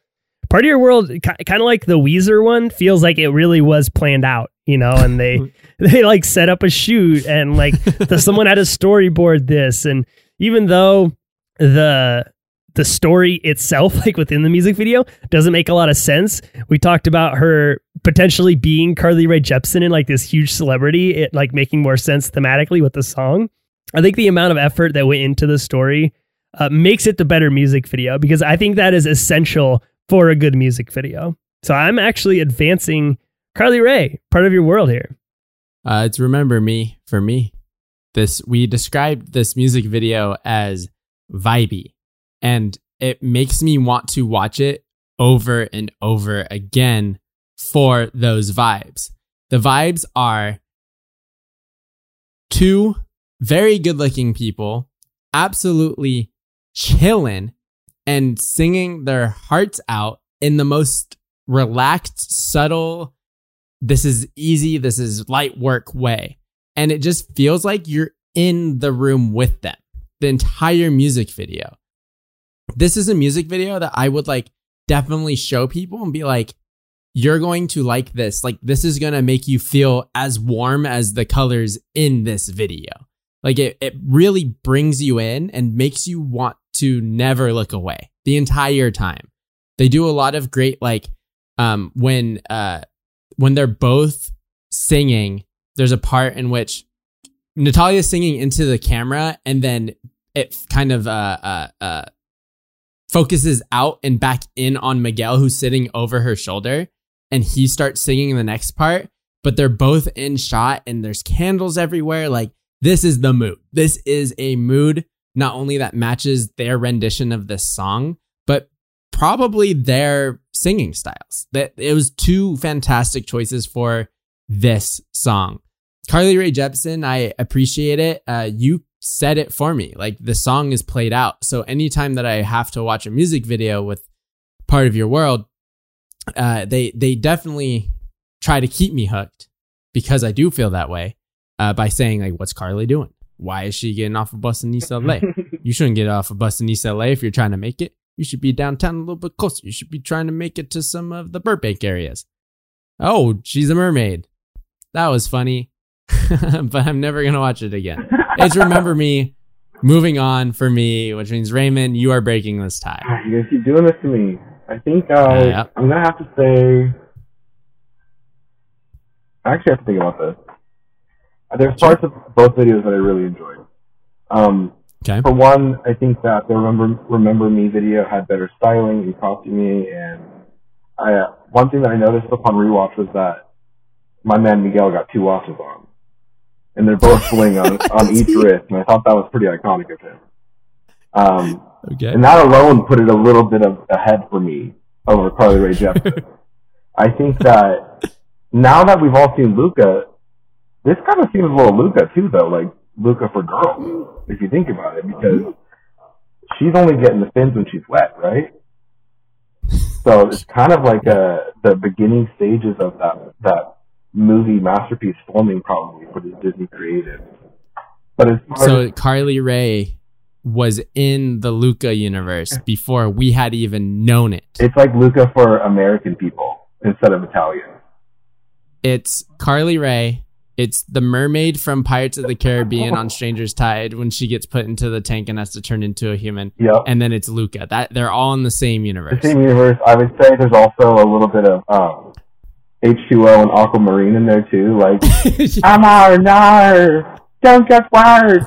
Speaker 2: Part of your world, kind of like the Weezer one, feels like it really was planned out, you know. And they they like set up a shoot and like the, someone had to storyboard this, and even though the the story itself, like within the music video, doesn't make a lot of sense. We talked about her potentially being Carly Rae Jepsen and like this huge celebrity, it like making more sense thematically with the song. I think the amount of effort that went into the story uh, makes it the better music video because I think that is essential for a good music video. So I'm actually advancing Carly Rae, part of your world here.
Speaker 3: Uh, it's remember me for me. This we described this music video as vibey, and it makes me want to watch it over and over again for those vibes. The vibes are two very good-looking people, absolutely chilling and singing their hearts out in the most relaxed, subtle this is easy, this is light work way. And it just feels like you're in the room with them the entire music video. This is a music video that I would like definitely show people and be like, you're going to like this. Like, this is going to make you feel as warm as the colors in this video. Like, it, it really brings you in and makes you want to never look away the entire time. They do a lot of great, like, um, when, uh, when they're both singing, there's a part in which Natalia's singing into the camera and then it kind of uh, uh, uh, focuses out and back in on Miguel, who's sitting over her shoulder, and he starts singing the next part. But they're both in shot and there's candles everywhere. Like, this is the mood. This is a mood not only that matches their rendition of this song, probably their singing styles. That it was two fantastic choices for this song. Carly Rae Jepsen, I appreciate it. Uh, you said it for me. Like the song is played out. So anytime that I have to watch a music video with part of your world, uh, they they definitely try to keep me hooked because I do feel that way uh, by saying like, "What's Carly doing? Why is she getting off a bus in East LA? you shouldn't get off a bus in East LA if you're trying to make it. You should be downtown a little bit closer. You should be trying to make it to some of the Burbank areas. Oh, she's a mermaid. That was funny, but I'm never gonna watch it again. It's remember me. Moving on for me, which means Raymond, you are breaking this tie.
Speaker 4: You guys keep doing this to me. I think I,
Speaker 3: Yeah.
Speaker 4: I'm gonna have to say. I actually have to think about this. There's parts of both videos that I really enjoyed. Um,
Speaker 3: Okay.
Speaker 4: for one, I think that the remember remember me video had better styling and costuming, and I uh, one thing that I noticed upon rewatch was that my man Miguel got two watches on, and they're both bling on on each wrist, and I thought that was pretty iconic of him. Um,
Speaker 3: Okay.
Speaker 4: and that alone put it a little bit of ahead for me over Carly Rae Jepsen. I think that now that we've all seen Luca, this kind of seems a little Luca too, though, like Luca for girls, if you think about it, because she's only getting the fins when she's wet, right? So it's kind of like uh, the beginning stages of that that movie masterpiece forming, probably for the Disney creative. But as
Speaker 3: So
Speaker 4: as,
Speaker 3: Carly Rae was in the Luca universe before we had even known it.
Speaker 4: it's like Luca for American people instead of Italian.
Speaker 3: It's Carly Rae. It's the mermaid from Pirates of the Caribbean on Stranger Tides when she gets put into the tank and has to turn into a human.
Speaker 4: Yep.
Speaker 3: And then it's Luca. That they're all in the same universe.
Speaker 4: the same universe. I would say there's also a little bit of um, H2O and aquamarine in there too. Like, I'm our nar, don't get wired.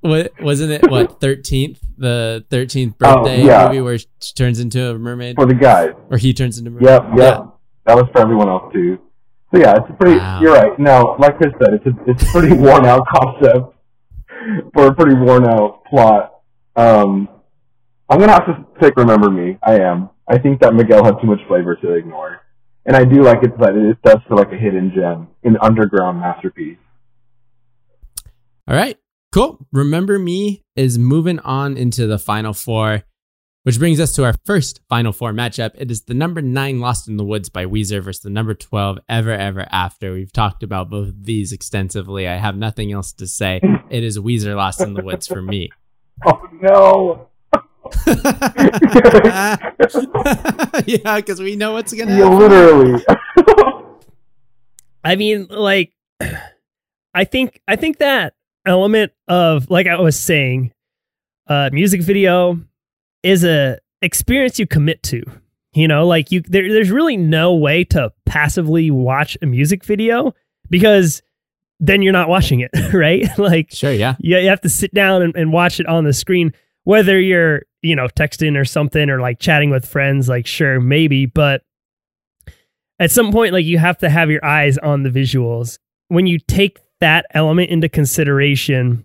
Speaker 3: what wasn't it? What thirteenth? The thirteenth birthday
Speaker 4: Oh, yeah.
Speaker 3: movie where she turns into a mermaid,
Speaker 4: For the guys.
Speaker 3: or he turns into a mermaid.
Speaker 4: Yep, yep. That was for everyone else too. So yeah, it's a pretty.
Speaker 3: Wow.
Speaker 4: You're right. No, like Chris said, it's a it's a pretty worn out concept for a pretty worn out plot. Um, I'm gonna have to take "Remember Me." I am. I think that Miguel had too much flavor to ignore, and I do like it that it does feel like a hidden gem, an underground masterpiece.
Speaker 3: All right, cool. Remember Me is moving on into the final four, which brings us to our first final four matchup. It is the number nine Lost in the Woods by Weezer versus the number 12 Ever Ever After. We've talked about both of these extensively. I have nothing else to say. It is Weezer Lost in the Woods for me.
Speaker 4: Oh no!
Speaker 3: yeah, because we know what's going to
Speaker 4: You
Speaker 3: happen.
Speaker 4: literally.
Speaker 2: I mean, like, I think I think that element of like I was saying, uh, music video is a experience you commit to. You know, like you there, there's really no way to passively watch a music video because then you're not watching it, right? like
Speaker 3: Sure, yeah.
Speaker 2: you, you have to sit down and, and watch it on the screen whether you're you know texting or something or like chatting with friends like sure maybe but at some point like you have to have your eyes on the visuals when you take that element into consideration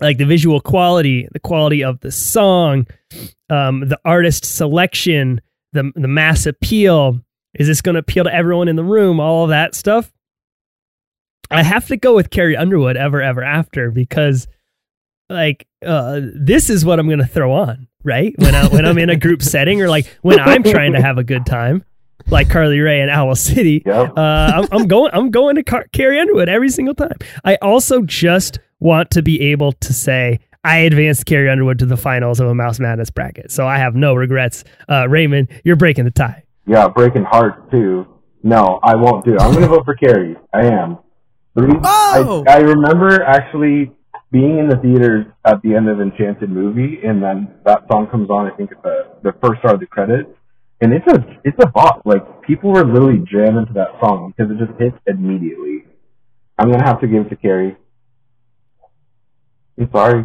Speaker 2: like the visual quality the quality of the song um, the artist selection the, the mass appeal is this going to appeal to everyone in the room all of that stuff i have to go with carrie underwood ever ever after because like uh, this is what i'm going to throw on right when, I, when i'm in a group setting or like when i'm trying to have a good time like carly Rae and owl city
Speaker 4: Yep.
Speaker 2: uh, I'm, I'm going. I'm going to Car- Carrie Underwood every single time. I also just want to be able to say I advanced Carrie Underwood to the finals of a Mouse Madness bracket, so I have no regrets. Uh, Raymond, you're breaking the tie.
Speaker 4: Yeah, breaking hearts too. No, I won't do it. I'm going to vote for Carrie. I am.
Speaker 3: Oh!
Speaker 4: I, I remember actually being in the theaters at the end of Enchanted movie, and then that song comes on. I think at the the first start of the credits, and it's a it's a bop. Like people were literally jamming to that song because it just hits immediately. I'm gonna have to give it to Carrie. I'm sorry.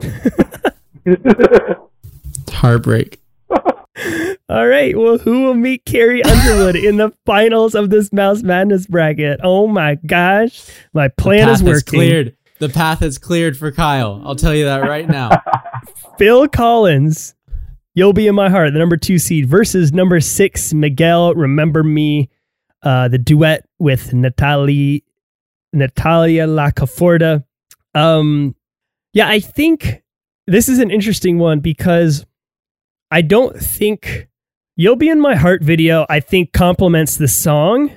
Speaker 3: Heartbreak.
Speaker 2: All right. Well, who will meet Carrie Underwood in the finals of this Mouse Madness bracket? Oh my gosh, my plan is
Speaker 3: path
Speaker 2: working.
Speaker 3: cleared. The path is cleared for Kyle. I'll tell you that right now.
Speaker 2: Phil Collins, You'll Be in My Heart, the number two seed, versus number six, Miguel, Remember Me, uh, the duet with Natalie, Natalia Lacaforda. Um, yeah, I think this is an interesting one because I don't think You'll Be in My Heart video, I think complements the song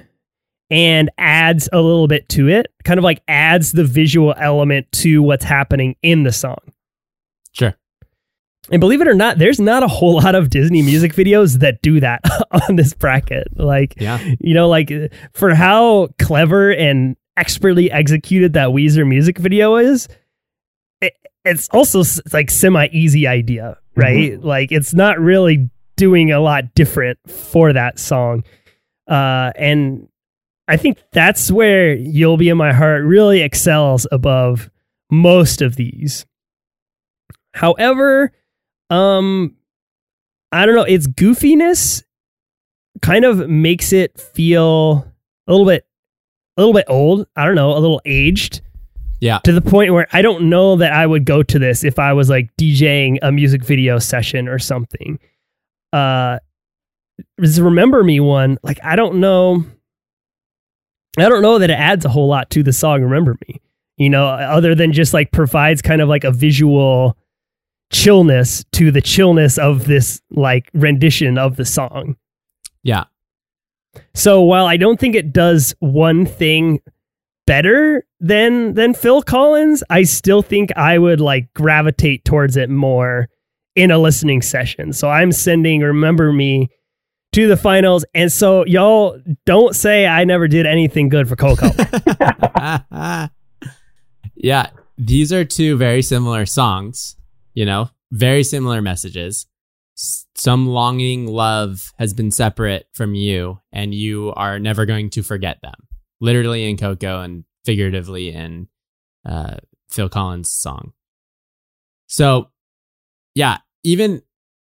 Speaker 2: and adds a little bit to it, kind of like adds the visual element to what's happening in the song.
Speaker 3: Sure.
Speaker 2: And believe it or not, there's not a whole lot of Disney music videos that do that on this bracket. Like,
Speaker 3: Yeah.
Speaker 2: you know, like for how clever and expertly executed that Weezer music video is, it's also like semi easy idea, right? Like, it's not really doing a lot different for that song. Uh, and I think that's where You'll Be in My Heart really excels above most of these. However, um, I don't know, its goofiness kind of makes it feel a little bit a little bit old. I don't know, a little aged
Speaker 3: Yeah.
Speaker 2: to the point where I don't know that I would go to this if I was like DJing a music video session or something. Uh this remember me one, like I don't know I don't know that it adds a whole lot to the song Remember Me. You know, other than just like provides kind of like a visual chillness to the chillness of this like rendition of the song.
Speaker 3: Yeah.
Speaker 2: So while I don't think it does one thing better than than Phil Collins, I still think I would like gravitate towards it more in a listening session. So I'm sending Remember Me to the finals. And so y'all don't say I never did anything good for Coco.
Speaker 3: yeah, these are two very similar songs, you know, very similar messages. Some longing love has been separate from you, and you are never going to forget them. Literally in Coco and figuratively in uh, Phil Collins' song. So, yeah, even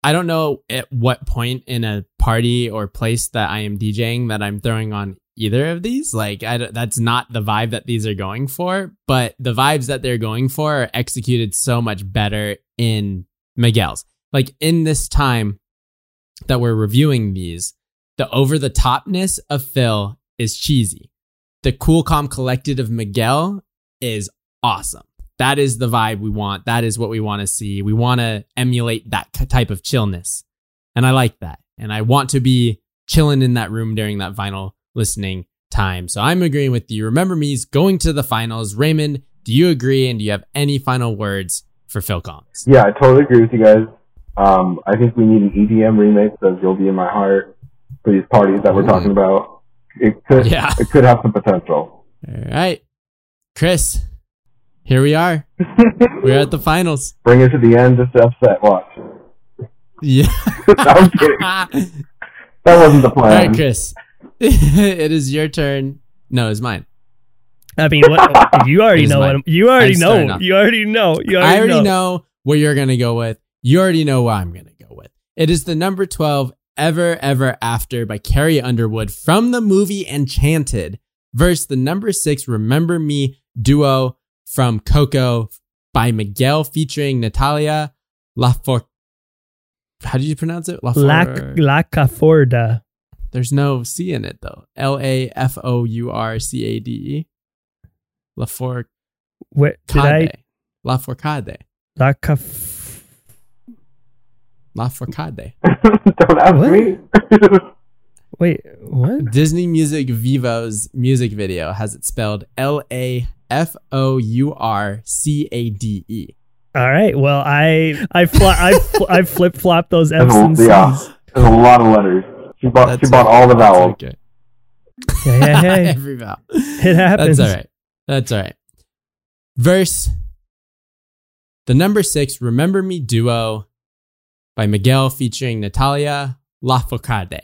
Speaker 3: I don't know at what point in a party or place that I am DJing that I'm throwing on either of these. Like, I, that's not the vibe that these are going for, but the vibes that they're going for are executed so much better in Miguel's. Like, in this time that we're reviewing these, the over the topness of Phil is cheesy. The cool, calm, collected of Miguel is awesome. That is the vibe we want. That is what we want to see. We want to emulate that type of chillness. And I like that. And I want to be chilling in that room during that vinyl listening time. So I'm agreeing with you. Remember me's going to the finals. Raymond, do you agree? And do you have any final words for Phil Collins?
Speaker 4: Yeah, I totally agree with you guys. Um, I think we need an EDM remix of "You'll Be in My Heart" for these parties that we're
Speaker 3: Ooh.
Speaker 4: talking about. It could,
Speaker 3: Yeah.
Speaker 4: it could have some potential.
Speaker 3: All right. Chris, here we are. We're at the finals.
Speaker 4: Bring it to the end just to upset. Watch.
Speaker 3: Yeah.
Speaker 4: I'm kidding. That wasn't the plan.
Speaker 3: All right, Chris. it is your turn. No, it's mine.
Speaker 2: I mean, what, you already
Speaker 3: It is
Speaker 2: know
Speaker 3: mine.
Speaker 2: what you already
Speaker 3: I'm starting
Speaker 2: know.
Speaker 3: off.
Speaker 2: You already know. You already,
Speaker 3: I already
Speaker 2: know.
Speaker 3: know. what you're going to go with. You already know what I'm going to go with. It is the number 12, Ever, Ever After by Carrie Underwood from the movie Enchanted versus the number 6, Remember Me duo from Coco by Miguel featuring Natalia Lafor. How do you pronounce it?
Speaker 2: La,
Speaker 3: Lafor.
Speaker 2: La Caforda.
Speaker 3: There's no C in it though. L A F O U R C A D E. Laforcade.
Speaker 2: What did I?
Speaker 3: Laforcade.
Speaker 2: La Caf-
Speaker 3: Laforcade.
Speaker 4: Don't ask
Speaker 2: What?
Speaker 4: me.
Speaker 2: Wait, what?
Speaker 3: Disney Music Vevo's music video has it spelled L A F O U R C A D E.
Speaker 2: All right. Well, I I fl- I fl- I flip flop those F's
Speaker 4: There's
Speaker 2: and
Speaker 4: a,
Speaker 2: C's.
Speaker 4: yeah, there's a lot of letters. She bought, she bought all the vowels.
Speaker 3: okay.
Speaker 2: Yeah, yeah, hey.
Speaker 3: Every vowel.
Speaker 2: It happens.
Speaker 3: That's all right. That's all right. Verse the number six, Remember Me duo by Miguel featuring Natalia Lafourcade.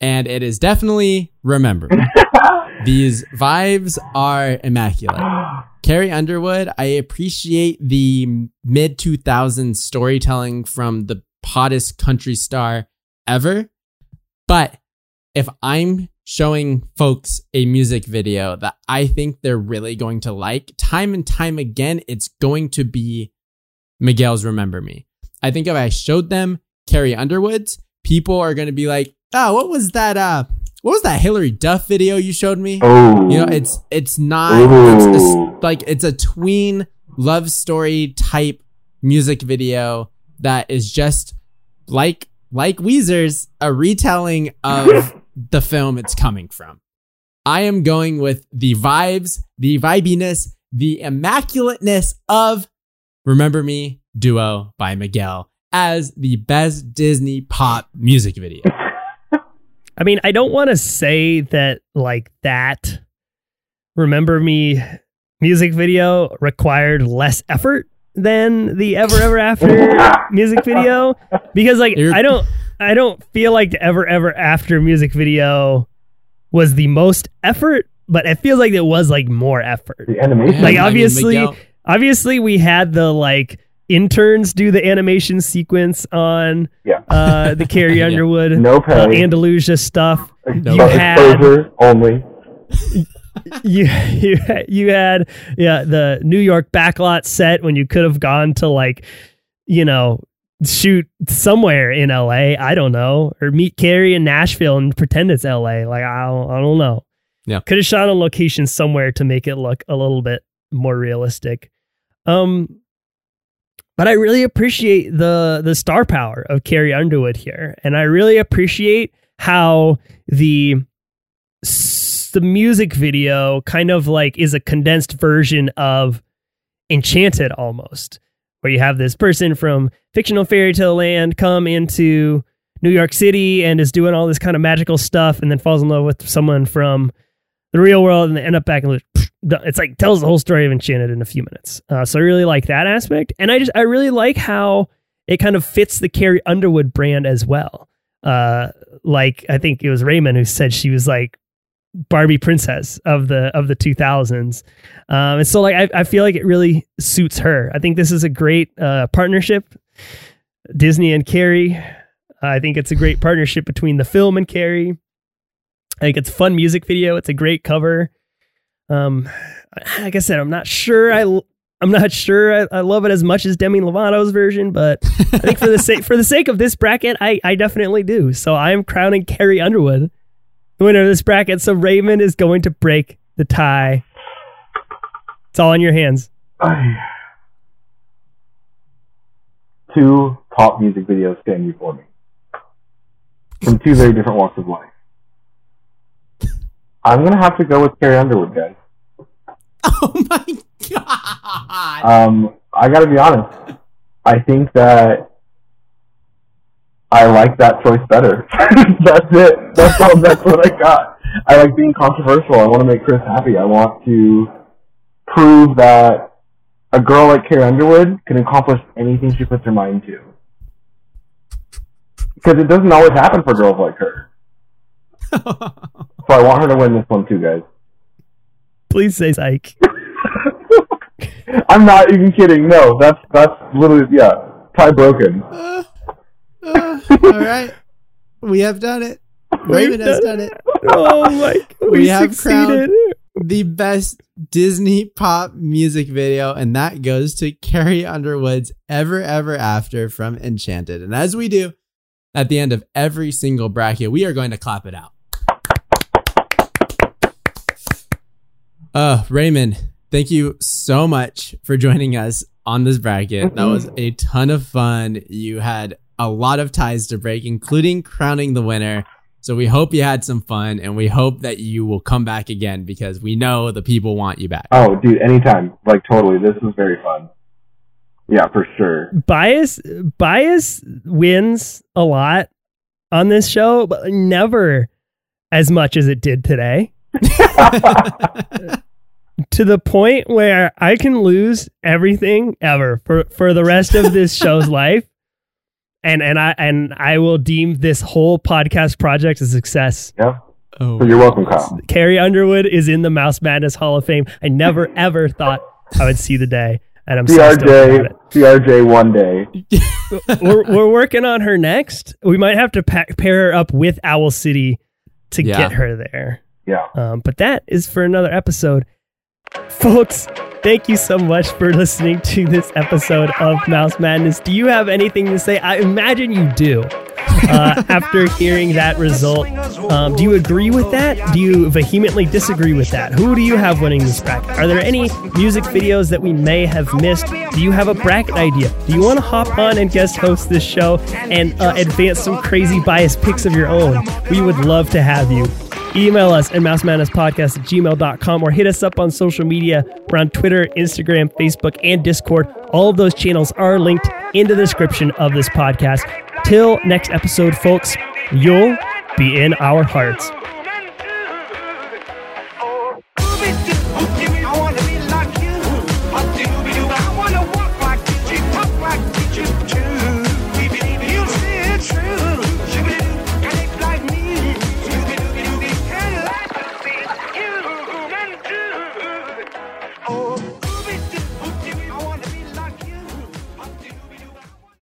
Speaker 3: And it is definitely Remember Me. These vibes are immaculate. Carrie Underwood, I appreciate the mid 2000s storytelling from the hottest country star ever. But if I'm showing folks a music video that I think they're really going to like, time and time again, it's going to be Miguel's Remember Me. I think if I showed them Carrie Underwood's, people are going to be like, oh, what was that? Uh, what was that Hilary Duff video you showed me?
Speaker 4: Oh,
Speaker 3: You know, it's it's not it's a, like it's a tween love story type music video that is just like like Weezer's a retelling of the film it's coming from. I am going with the vibes, the vibiness, the immaculateness of Remember Me Duo by Miguel as the best Disney pop music video.
Speaker 2: I mean, I don't want to say that like that Remember Me music video required less effort than the Ever Ever After music video because like
Speaker 3: You're-
Speaker 2: I don't I don't feel like the Ever Ever After music video was the most effort, but it feels like it was like more effort.
Speaker 4: the animation.
Speaker 2: Like,
Speaker 3: I mean,
Speaker 2: obviously-
Speaker 3: Miguel-
Speaker 2: Obviously, we had the like interns do the animation sequence on
Speaker 4: yeah.
Speaker 2: uh the Carrie
Speaker 3: Yeah.
Speaker 2: Underwood
Speaker 4: No
Speaker 2: uh,
Speaker 4: pay.
Speaker 2: Andalasia stuff.
Speaker 3: No
Speaker 2: you
Speaker 3: pay.
Speaker 2: had
Speaker 4: exposure only.
Speaker 2: you you had, you had yeah the New York backlot set when you could have gone to like you know shoot somewhere in LA I don't know or meet Carrie in Nashville and pretend it's LA like I don't, I don't know
Speaker 3: Yeah.
Speaker 2: could have shot a location somewhere to make it look a little bit more realistic um but I really appreciate the the star power of Carrie Underwood here. And I really appreciate how the the music video kind of like is a condensed version of Enchanted almost, where you have this person from fictional fairy tale land come into New York City and is doing all this kind of magical stuff and then falls in love with someone from the real world and they end up back in it's like tells the whole story of Enchanted in a few minutes. Uh, so I really like that aspect, and I just I really like how it kind of fits the Carrie Underwood brand as well. Uh, like I think it was Raymond who said she was like Barbie princess of the of the 2000s, um, and so like I, I feel like it really suits her. I think this is a great uh, partnership, Disney and Carrie. I think it's a great partnership between the film and Carrie. I think it's a fun music video. It's a great cover. Um, like I said, I'm not sure. I I'm not sure. I, I love it as much as Demi Lovato's version, but I think for the sake for the sake of this bracket, I I definitely do. So I am crowning Carrie Underwood the winner of this bracket. So Raymond is going to break the tie. It's all in your hands.
Speaker 4: Two pop music videos stand before me from two very different walks of life. I'm gonna have to go with Carrie Underwood, guys.
Speaker 3: Oh my god!
Speaker 4: Um, I gotta be honest. I think that I like that choice better. that's it. That's all. That's what I got. I like being controversial. I want to make Chris happy. I want to prove that a girl like Carrie Underwood can accomplish anything she puts her mind to. Because it doesn't always happen for girls like her. so I want her to win this one too, guys.
Speaker 2: Please say psych.
Speaker 4: I'm not even kidding. No, that's that's literally yeah. Tie broken.
Speaker 3: Uh, uh, all right, we have done it. Raymond has done it.
Speaker 2: Oh my! We,
Speaker 3: We have
Speaker 2: succeeded.
Speaker 3: The best Disney pop music video, and that goes to Carrie Underwood's "Ever Ever After" from Enchanted. And as we do at the end of every single bracket, we are going to clap it out. Uh, Raymond, thank you so much for joining us on this bracket. That was a ton of fun. You had a lot of ties to break, including crowning the winner. So we hope you had some fun and we hope that you will come back again because we know the people want you back.
Speaker 4: Oh, dude, anytime. Like totally. This was very fun. Yeah, for sure.
Speaker 2: bias bias wins a lot on this show, but never as much as it did today. to the point where I can lose everything ever for for the rest of this show's life. And and I and I will deem this whole podcast project a success.
Speaker 4: Yeah.
Speaker 3: Oh,
Speaker 4: So you're welcome, Kyle.
Speaker 2: Carrie Underwood is in the Mouse Madness Hall of Fame. I never ever thought I would see the day. And I'm so stoked about
Speaker 4: CRJ, CRJ one day.
Speaker 2: it. We're, we're working on her next. We might have to pa- pair her up with Owl City to
Speaker 3: Yeah.
Speaker 2: get her there.
Speaker 4: Yeah.
Speaker 2: Um, but that is for another episode. Folks, thank you so much for listening to this episode of Mouse Madness. Do you have anything to say? I imagine you do. Uh, after hearing that result, um, do you agree with that? Do you vehemently disagree with that? Who do you have winning this bracket? Are there any music videos that we may have missed? Do you have a bracket idea? Do you want to hop on and guest host this show and uh, advance some crazy bias picks of your own? We would love to have you. Email us at mousemadnesspodcast at gmail.com or hit us up on social media. We're on Twitter, Instagram, Facebook, and Discord. All of those channels are linked in the description of this podcast. Till next episode, folks, you'll be in our hearts.